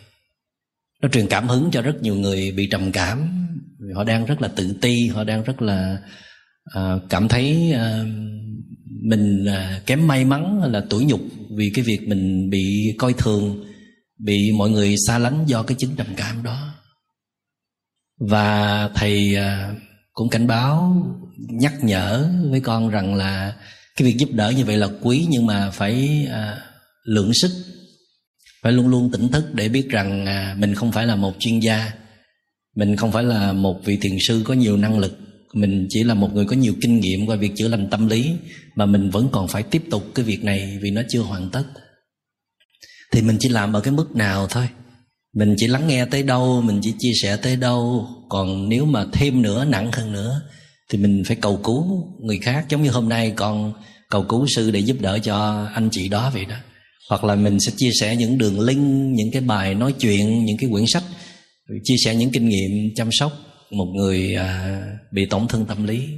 Nó truyền cảm hứng cho rất nhiều người bị trầm cảm họ đang rất là tự ti họ đang rất là uh, cảm thấy uh, mình uh, kém may mắn hay là tủi nhục vì cái việc mình bị coi thường bị mọi người xa lánh do cái chứng trầm cảm đó. Và thầy uh, cũng cảnh báo nhắc nhở với con rằng là cái việc giúp đỡ như vậy là quý nhưng mà phải à, lượng sức. Phải luôn luôn tỉnh thức để biết rằng à, mình không phải là một chuyên gia. Mình không phải là một vị thiền sư có nhiều năng lực. Mình chỉ là một người có nhiều kinh nghiệm qua việc chữa lành tâm lý mà mình vẫn còn phải tiếp tục cái việc này vì nó chưa hoàn tất. Thì mình chỉ làm ở cái mức nào thôi. Mình chỉ lắng nghe tới đâu mình chỉ chia sẻ tới đâu. Còn nếu mà thêm nữa nặng hơn nữa thì mình phải cầu cứu người khác. Giống như hôm nay con cầu cứu sư để giúp đỡ cho anh chị đó vậy đó. Hoặc là mình sẽ chia sẻ những đường link những cái bài nói chuyện những cái quyển sách. Chia sẻ những kinh nghiệm chăm sóc một người à, bị tổn thương tâm lý.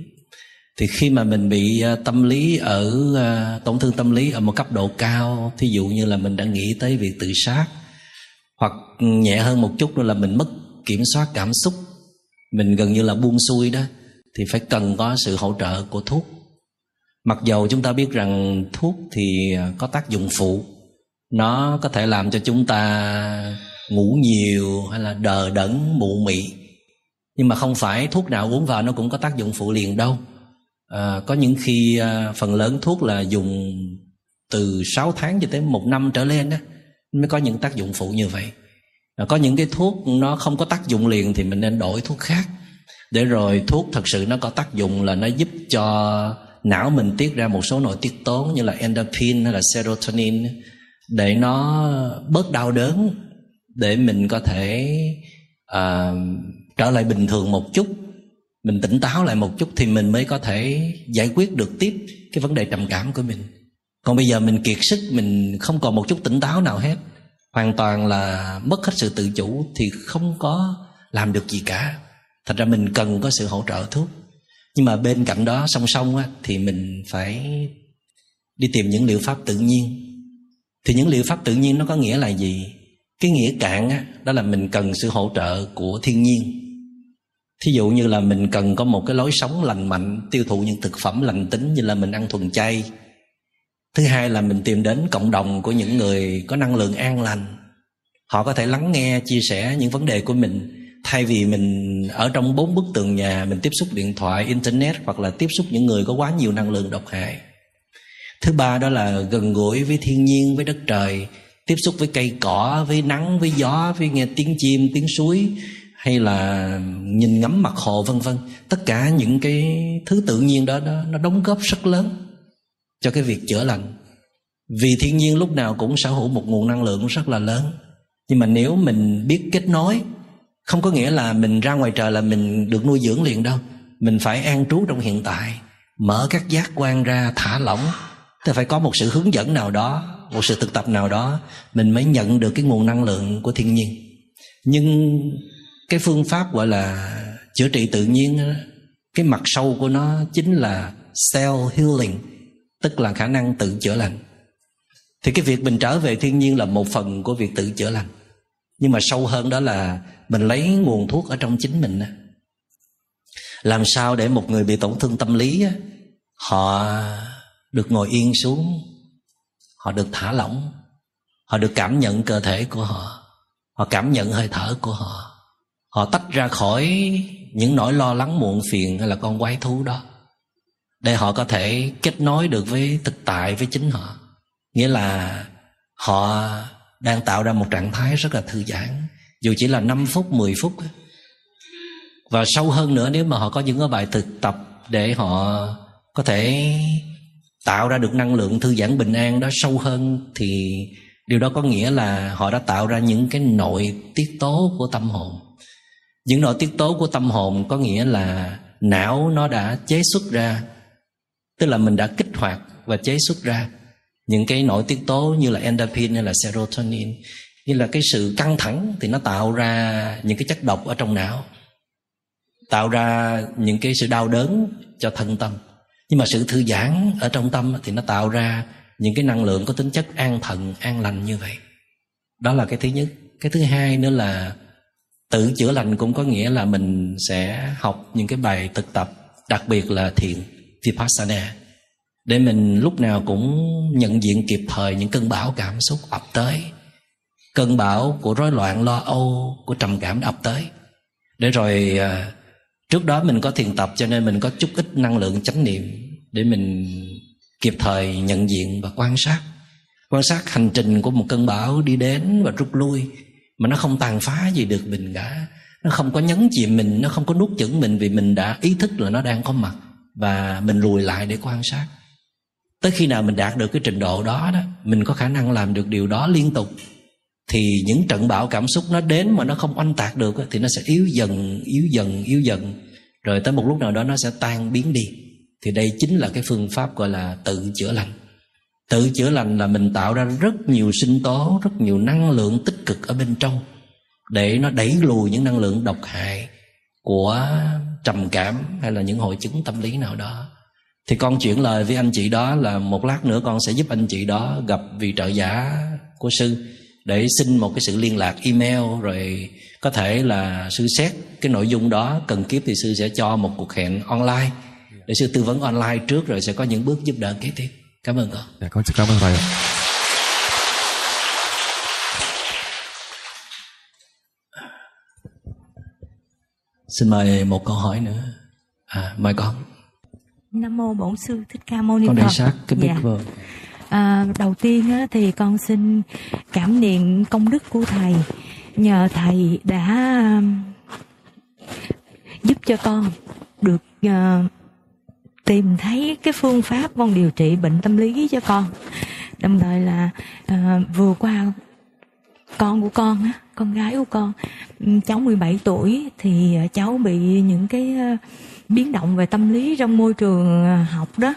Thì khi mà mình bị à, tâm lý ở à, tổn thương tâm lý ở một cấp độ cao thí dụ như là mình đã nghĩ tới việc tự sát hoặc nhẹ hơn một chút nữa là mình mất kiểm soát cảm xúc mình gần như là buông xuôi đó thì phải cần có sự hỗ trợ của thuốc. Mặc dầu chúng ta biết rằng thuốc thì à, có tác dụng phụ nó có thể làm cho chúng ta ngủ nhiều hay là đờ đẫn mụ mị. Nhưng mà không phải thuốc nào uống vào nó cũng có tác dụng phụ liền đâu. À, có những khi à, phần lớn thuốc là dùng từ 6 tháng cho tới một năm trở lên đó mới có những tác dụng phụ như vậy. À, có những cái thuốc nó không có tác dụng liền thì mình nên đổi thuốc khác để rồi thuốc thật sự nó có tác dụng là nó giúp cho não mình tiết ra một số nội tiết tố như là endorphin hay là serotonin để nó bớt đau đớn để mình có thể uh, trở lại bình thường một chút mình tỉnh táo lại một chút thì mình mới có thể giải quyết được tiếp cái vấn đề trầm cảm của mình. Còn bây giờ mình kiệt sức mình không còn một chút tỉnh táo nào hết hoàn toàn là mất hết sự tự chủ thì không có làm được gì cả thật ra mình cần có sự hỗ trợ thuốc. Nhưng mà bên cạnh đó song song á, thì mình phải đi tìm những liệu pháp tự nhiên. Thì những liệu pháp tự nhiên nó có nghĩa là gì? Cái nghĩa cạn á, đó là mình cần sự hỗ trợ của thiên nhiên. Thí dụ như là mình cần có một cái lối sống lành mạnh tiêu thụ những thực phẩm lành tính như là mình ăn thuần chay. Thứ hai là mình tìm đến cộng đồng của những người có năng lượng an lành. Họ có thể lắng nghe chia sẻ những vấn đề của mình thay vì mình ở trong bốn bức tường nhà mình tiếp xúc điện thoại internet hoặc là tiếp xúc những người có quá nhiều năng lượng độc hại. Thứ ba đó là gần gũi với thiên nhiên với đất trời tiếp xúc với cây cỏ với nắng với gió với nghe tiếng chim tiếng suối hay là nhìn ngắm mặt hồ vân vân. Tất cả những cái thứ tự nhiên đó, đó nó đóng góp rất lớn cho cái việc chữa lành. Vì thiên nhiên lúc nào cũng sở hữu một nguồn năng lượng rất là lớn. Nhưng mà nếu mình biết kết nối không có nghĩa là mình ra ngoài trời là mình được nuôi dưỡng liền đâu. Mình phải an trú trong hiện tại, mở các giác quan ra thả lỏng. Thì phải có một sự hướng dẫn nào đó, một sự thực tập nào đó, mình mới nhận được cái nguồn năng lượng của thiên nhiên. Nhưng cái phương pháp gọi là chữa trị tự nhiên cái mặt sâu của nó chính là self healing, tức là khả năng tự chữa lành. Thì cái việc mình trở về thiên nhiên là một phần của việc tự chữa lành. Nhưng mà sâu hơn đó là mình lấy nguồn thuốc ở trong chính mình làm sao để một người bị tổn thương tâm lý họ được ngồi yên xuống, họ được thả lỏng, họ được cảm nhận cơ thể của họ họ cảm nhận hơi thở của họ họ tách ra khỏi những nỗi lo lắng muộn phiền hay là con quái thú đó, để họ có thể kết nối được với thực tại với chính họ. Nghĩa là họ đang tạo ra một trạng thái rất là thư giãn dù chỉ là 5 phút 10 phút và sâu hơn nữa, nếu mà họ có những cái bài thực tập để họ có thể tạo ra được năng lượng, thư giãn bình an đó sâu hơn, thì điều đó có nghĩa là họ đã tạo ra những cái nội tiết tố của tâm hồn. Những nội tiết tố của tâm hồn có nghĩa là não nó đã chế xuất ra, tức là mình đã kích hoạt và chế xuất ra những cái nội tiết tố như là endorphin hay là serotonin như là cái sự căng thẳng thì nó tạo ra những cái chất độc ở trong não, tạo ra những cái sự đau đớn cho thân tâm. Nhưng mà sự thư giãn ở trong tâm thì nó tạo ra những cái năng lượng có tính chất an thần, an lành như vậy. Đó là cái thứ nhất. Cái thứ hai nữa là tự chữa lành cũng có nghĩa là mình sẽ học những cái bài thực tập, đặc biệt là thiền, vipassana, để mình lúc nào cũng nhận diện kịp thời những cơn bão cảm xúc ập tới cơn bão của rối loạn lo âu của trầm cảm ập tới. Để rồi à, trước đó mình có thiền tập cho nên mình có chút ít năng lượng chánh niệm để mình kịp thời nhận diện và quan sát. Quan sát hành trình của một cơn bão đi đến và rút lui mà nó không tàn phá gì được mình cả. Nó không có nhấn chìm mình nó không có nuốt chửng mình vì mình đã ý thức là nó đang có mặt và mình lùi lại để quan sát. Tới khi nào mình đạt được cái trình độ đó đó mình có khả năng làm được điều đó liên tục thì những trận bão cảm xúc nó đến mà nó không oanh tạc được thì nó sẽ yếu dần yếu dần yếu dần. Rồi tới một lúc nào đó nó sẽ tan biến đi. Thì đây chính là cái phương pháp gọi là tự chữa lành. Tự chữa lành là mình tạo ra rất nhiều sinh tố, rất nhiều năng lượng tích cực ở bên trong để nó đẩy lùi những năng lượng độc hại của trầm cảm hay là những hội chứng tâm lý nào đó. Thì con chuyển lời với anh chị đó là một lát nữa con sẽ giúp anh chị đó gặp vị trợ giả của sư để xin một cái sự liên lạc email rồi có thể là sư xét cái nội dung đó cần kiếp thì sư sẽ cho một cuộc hẹn online. Để sư tư vấn online trước rồi sẽ có những bước giúp đỡ kế tiếp. Cảm ơn con dạ con cảm ơn thầy xin mời một câu hỏi nữa. À mời con. Nam mô Bổn sư Thích Ca Mâu Ni con Phật. để sát cái mic Dạ. À, đầu tiên á, thì con xin cảm niệm công đức của thầy. Nhờ thầy đã um, giúp cho con được uh, tìm thấy cái phương pháp con điều trị bệnh tâm lý cho con. Đồng thời là uh, vừa qua con của con á con gái của con ừ, cháu 17 tuổi thì ờ, cháu bị những cái biến động về tâm lý trong môi trường học đó.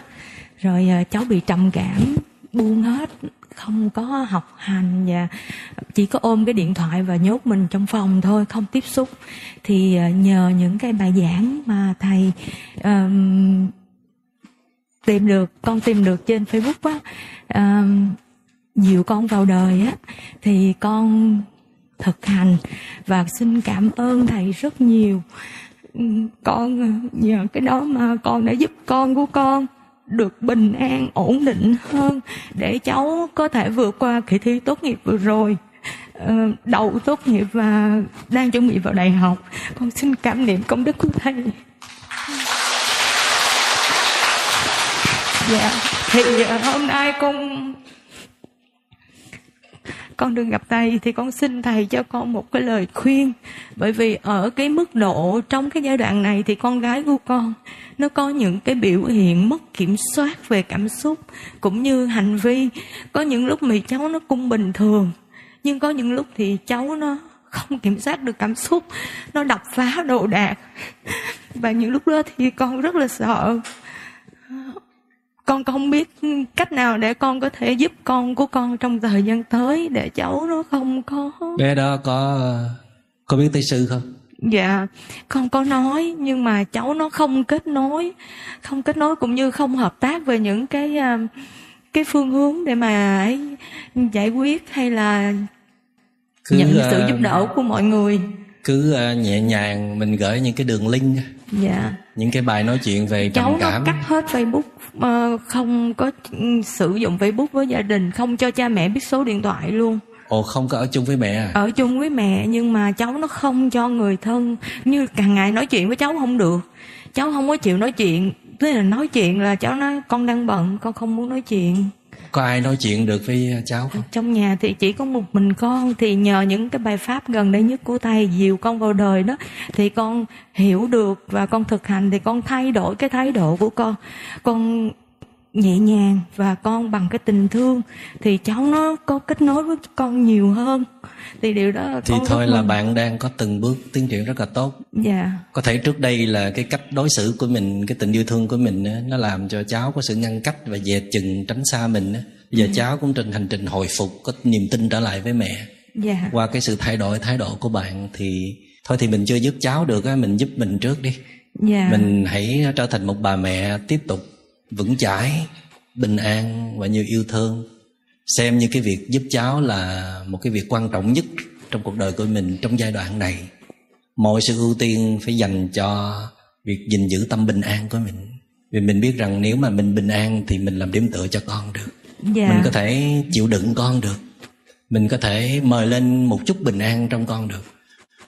Rồi cháu bị trầm cảm buông hết không có học hành và chỉ có ôm cái điện thoại và nhốt mình trong phòng thôi không tiếp xúc. Thì ờ, nhờ những cái bài giảng mà thầy um, tìm được con tìm được trên facebook á um, dìu con vào đời á thì con thực hành và xin cảm ơn thầy rất nhiều. Con ờ, nhờ cái đó mà con đã giúp con của con được bình an, ổn định hơn để cháu có thể vượt qua kỳ thi tốt nghiệp vừa rồi. Ờ, Đậu tốt nghiệp và đang chuẩn bị vào đại học. Con xin cảm niệm công đức của thầy. Dạ thì hôm nay con con được gặp thầy thì con xin thầy cho con một cái lời khuyên. Bởi vì ở cái mức độ trong cái giai đoạn này thì con gái của con, nó có những cái biểu hiện mất kiểm soát về cảm xúc cũng như hành vi. Có những lúc mì cháu nó cũng bình thường, nhưng có những lúc thì cháu nó không kiểm soát được cảm xúc, nó đập phá đồ đạc. [LAUGHS] Và những lúc đó thì con rất là sợ con không biết cách nào để con có thể giúp con của con trong thời gian tới để cháu nó không có. Bé đó có có biết tới sư không? Dạ con có nói nhưng mà cháu nó không kết nối không kết nối cũng như không hợp tác về những cái à, cái phương hướng để mà ấy, giải quyết hay là cứ, nhận sự giúp đỡ của mọi người. cứ uh, nhẹ nhàng mình gửi những cái đường link dạ những cái bài nói chuyện về trầm cháu cảm nó cắt hết facebook uh, không có sử dụng facebook với gia đình không cho cha mẹ biết số điện thoại luôn. Ồ không có ở chung với mẹ à? Ở chung với mẹ nhưng mà cháu nó không cho người thân. Như càng ngày nói chuyện với cháu không được. Cháu không có chịu nói chuyện. Tức là nói chuyện là cháu nói con đang bận con không muốn nói chuyện có ai nói chuyện được với à, cháu không? Trong nhà thì chỉ có một mình con, thì nhờ những cái bài pháp gần đây nhất của thầy, dìu con vào đời đó, thì con hiểu được và con thực hành, thì con thay đổi cái thái độ của con. Con nhẹ nhàng và con bằng cái tình thương thì cháu nó có kết nối với con nhiều hơn. Thì điều đó thì thôi là bạn đang có từng bước tiến triển rất là tốt. Dạ. Có thể trước đây là cái cách đối xử của mình cái tình yêu thương của mình nó làm cho cháu có sự ngăn cách và dè chừng tránh xa mình giờ ừ. cháu cũng trên hành trình hồi phục có niềm tin trở lại với mẹ. Dạ. qua cái sự thay đổi thái độ của bạn thì thôi thì mình chưa giúp cháu được á mình giúp mình trước đi. Dạ. mình hãy trở thành một bà mẹ tiếp tục vững chãi bình an và nhiều yêu thương. Xem như cái việc giúp cháu là một cái việc quan trọng nhất trong cuộc đời của mình trong giai đoạn này. Mọi sự ưu tiên phải dành cho việc gìn giữ tâm bình an của mình. Vì mình biết rằng nếu mà mình bình an thì mình làm điểm tựa cho con được. Dạ. mình có thể chịu đựng con được. Mình có thể mời lên một chút bình an trong con được.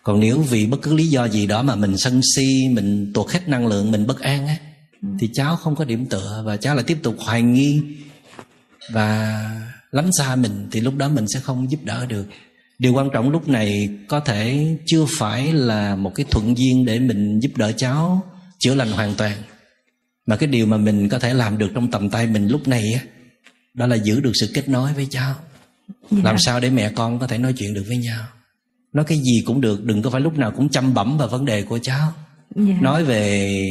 Còn nếu vì bất cứ lý do gì đó mà mình sân si mình tuột hết năng lượng mình bất an á thì cháu không có điểm tựa và cháu lại tiếp tục hoài nghi và lánh xa mình thì lúc đó mình sẽ không giúp đỡ được. Điều quan trọng lúc này có thể chưa phải là một cái thuận duyên để mình giúp đỡ cháu chữa lành hoàn toàn mà cái điều mà mình có thể làm được trong tầm tay mình lúc này á đó là giữ được sự kết nối với cháu. Dạ. làm sao để mẹ con có thể nói chuyện được với nhau? Nói cái gì cũng được đừng có phải lúc nào cũng chăm bẩm vào vấn đề của cháu. Dạ. nói về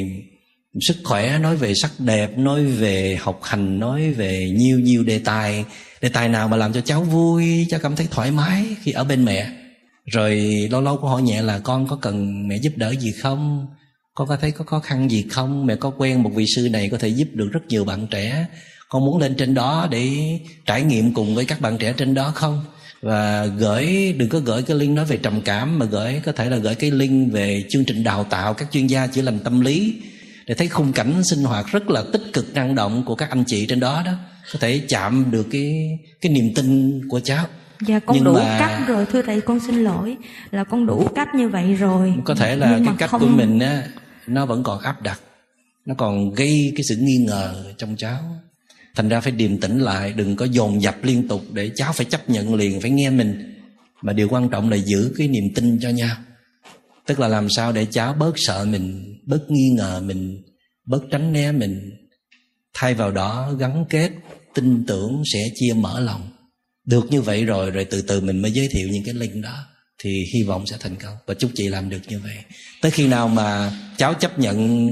sức khỏe, nói về sắc đẹp, nói về học hành, nói về nhiều nhiều đề tài. Đề tài nào mà làm cho cháu vui, cháu cảm thấy thoải mái khi ở bên mẹ? Rồi lâu lâu có hỏi nhẹ là, con có cần mẹ giúp đỡ gì không? Con có thấy có khó khăn gì không? Mẹ có quen một vị sư này có thể giúp được rất nhiều bạn trẻ. Con muốn lên trên đó để trải nghiệm cùng với các bạn trẻ trên đó không? Và gửi, đừng có gửi cái link nói về trầm cảm, mà gửi, có thể là gửi cái link về chương trình đào tạo các chuyên gia chữa lành tâm lý để thấy khung cảnh sinh hoạt rất là tích cực năng động của các anh chị trên đó đó có thể chạm được cái cái niềm tin của cháu Dạ con Nhưng đủ mà... cách rồi thưa thầy con xin lỗi là con đủ cách như vậy rồi. Có thể là Nhưng cái cách không... của mình á nó vẫn còn áp đặt, nó còn gây cái sự nghi ngờ trong cháu. Thành ra phải điềm tĩnh lại, đừng có dồn dập liên tục để cháu phải chấp nhận liền phải nghe mình. Mà điều quan trọng là giữ cái niềm tin cho nhau tức là làm sao để cháu bớt sợ mình bớt nghi ngờ mình bớt tránh né mình. Thay vào đó gắn kết tin tưởng sẽ chia mở lòng. Được như vậy rồi rồi từ từ mình mới giới thiệu những cái link đó thì hy vọng sẽ thành công. Và chúc chị làm được như vậy. Tới khi nào mà cháu chấp nhận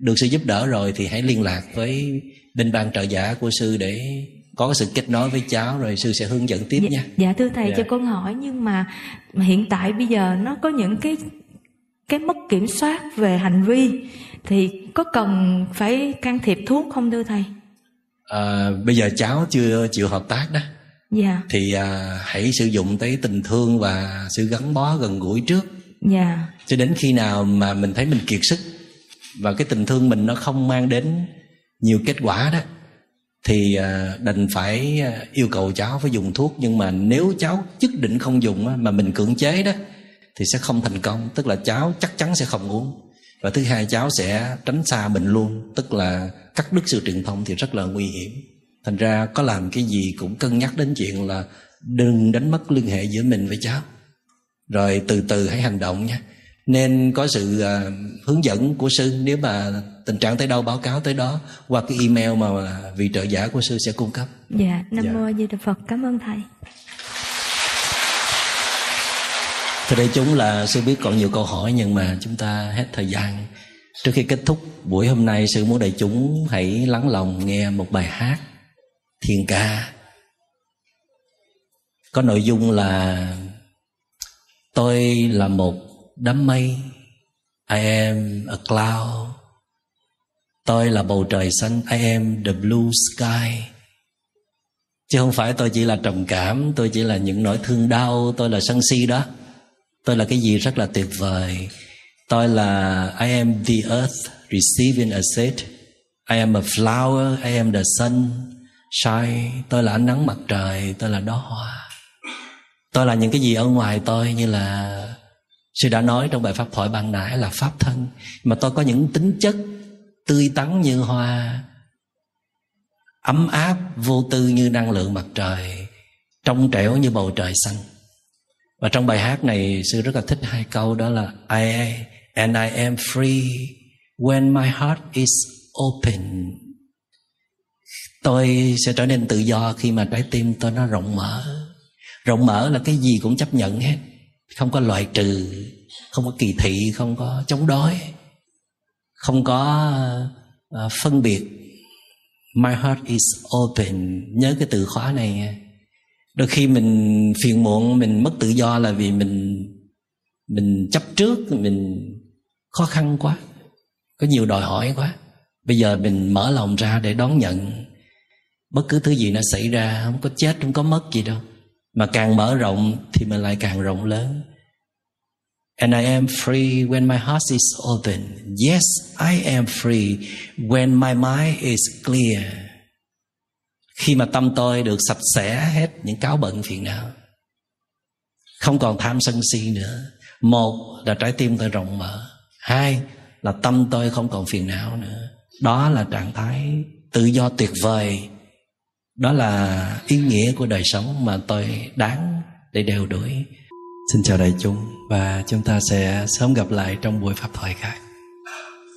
được sự giúp đỡ rồi thì hãy liên lạc với bên ban trợ giả của sư để có sự kết nối với cháu rồi sư sẽ hướng dẫn tiếp dạ, nha. dạ thưa thầy Dạ. cho con hỏi nhưng mà hiện tại bây giờ nó có những cái cái mất kiểm soát về hành vi thì có cần phải can thiệp thuốc không thưa thầy? À, bây giờ cháu chưa chịu hợp tác đó. Dạ. Thì à, hãy sử dụng tới tình thương và sự gắn bó gần gũi trước. Dạ. Cho đến khi nào mà mình thấy mình kiệt sức và cái tình thương mình nó không mang đến nhiều kết quả đó thì à, đành phải à, yêu cầu cháu phải dùng thuốc. Nhưng mà nếu cháu nhất định không dùng á, mà mình cưỡng chế đó thì sẽ không thành công tức là cháu chắc chắn sẽ không uống. Và thứ hai cháu sẽ tránh xa mình luôn tức là cắt đứt sự truyền thông thì rất là nguy hiểm. Thành ra có làm cái gì cũng cân nhắc đến chuyện là đừng đánh mất liên hệ giữa mình với cháu. Rồi từ từ hãy hành động nha. Nên có sự à, hướng dẫn của sư nếu mà tình trạng tới đâu báo cáo tới đó qua cái email mà vị trợ giả của sư sẽ cung cấp. Dạ nam Dạ. mô a di đà phật. Cảm ơn thầy Thưa đại chúng là sư biết còn nhiều câu hỏi nhưng mà chúng ta hết thời gian. Trước khi kết thúc buổi hôm nay, sư muốn đại chúng hãy lắng lòng nghe một bài hát thiền ca. Có nội dung là, tôi là một đám mây, I am a cloud Tôi là bầu trời xanh, I am the blue sky Chứ không phải tôi chỉ là trầm cảm, Tôi chỉ là những nỗi thương đau, Tôi là sân si đó Tôi là cái gì rất là tuyệt vời. Tôi là, I am the earth Receiving a seed I am a flower, I am the sun Shine. Tôi là ánh nắng mặt trời, Tôi là đóa hoa. Tôi là những cái gì ở ngoài tôi Như là Sư đã nói trong bài pháp thoại ban nãy là pháp thân. Mà tôi có những tính chất Tươi tắn như hoa, ấm áp, vô tư như năng lượng mặt trời, trong trẻo như bầu trời xanh và trong bài hát này, sư rất là thích hai câu đó là, I and I am free when my heart is open. Tôi sẽ trở nên tự do khi mà trái tim tôi nó rộng mở. Rộng mở là cái gì cũng chấp nhận hết. Không có loại trừ, không có kỳ thị, không có chống đối, không có ờ, phân biệt. My heart is open. Nhớ cái từ khóa này nha. Đôi khi mình phiền muộn Mình mất tự do là vì mình Mình chấp trước Mình khó khăn quá Có nhiều đòi hỏi quá Bây giờ mình mở lòng ra để đón nhận Bất cứ thứ gì nó xảy ra Không có chết, không có mất gì đâu Mà càng mở rộng Thì mình lại càng rộng lớn And I am free when my heart is open. Yes, I am free when my mind is clear. Khi mà tâm tôi được sạch sẽ hết những cáo bận phiền não. Không còn tham sân si nữa. Một là trái tim tôi rộng mở. Hai là tâm tôi không còn phiền não nữa. Đó là trạng thái tự do tuyệt vời. Đó là ý nghĩa của đời sống mà tôi đáng để đeo đuổi. Xin chào đại chúng và chúng ta sẽ sớm gặp lại trong buổi pháp thoại khác.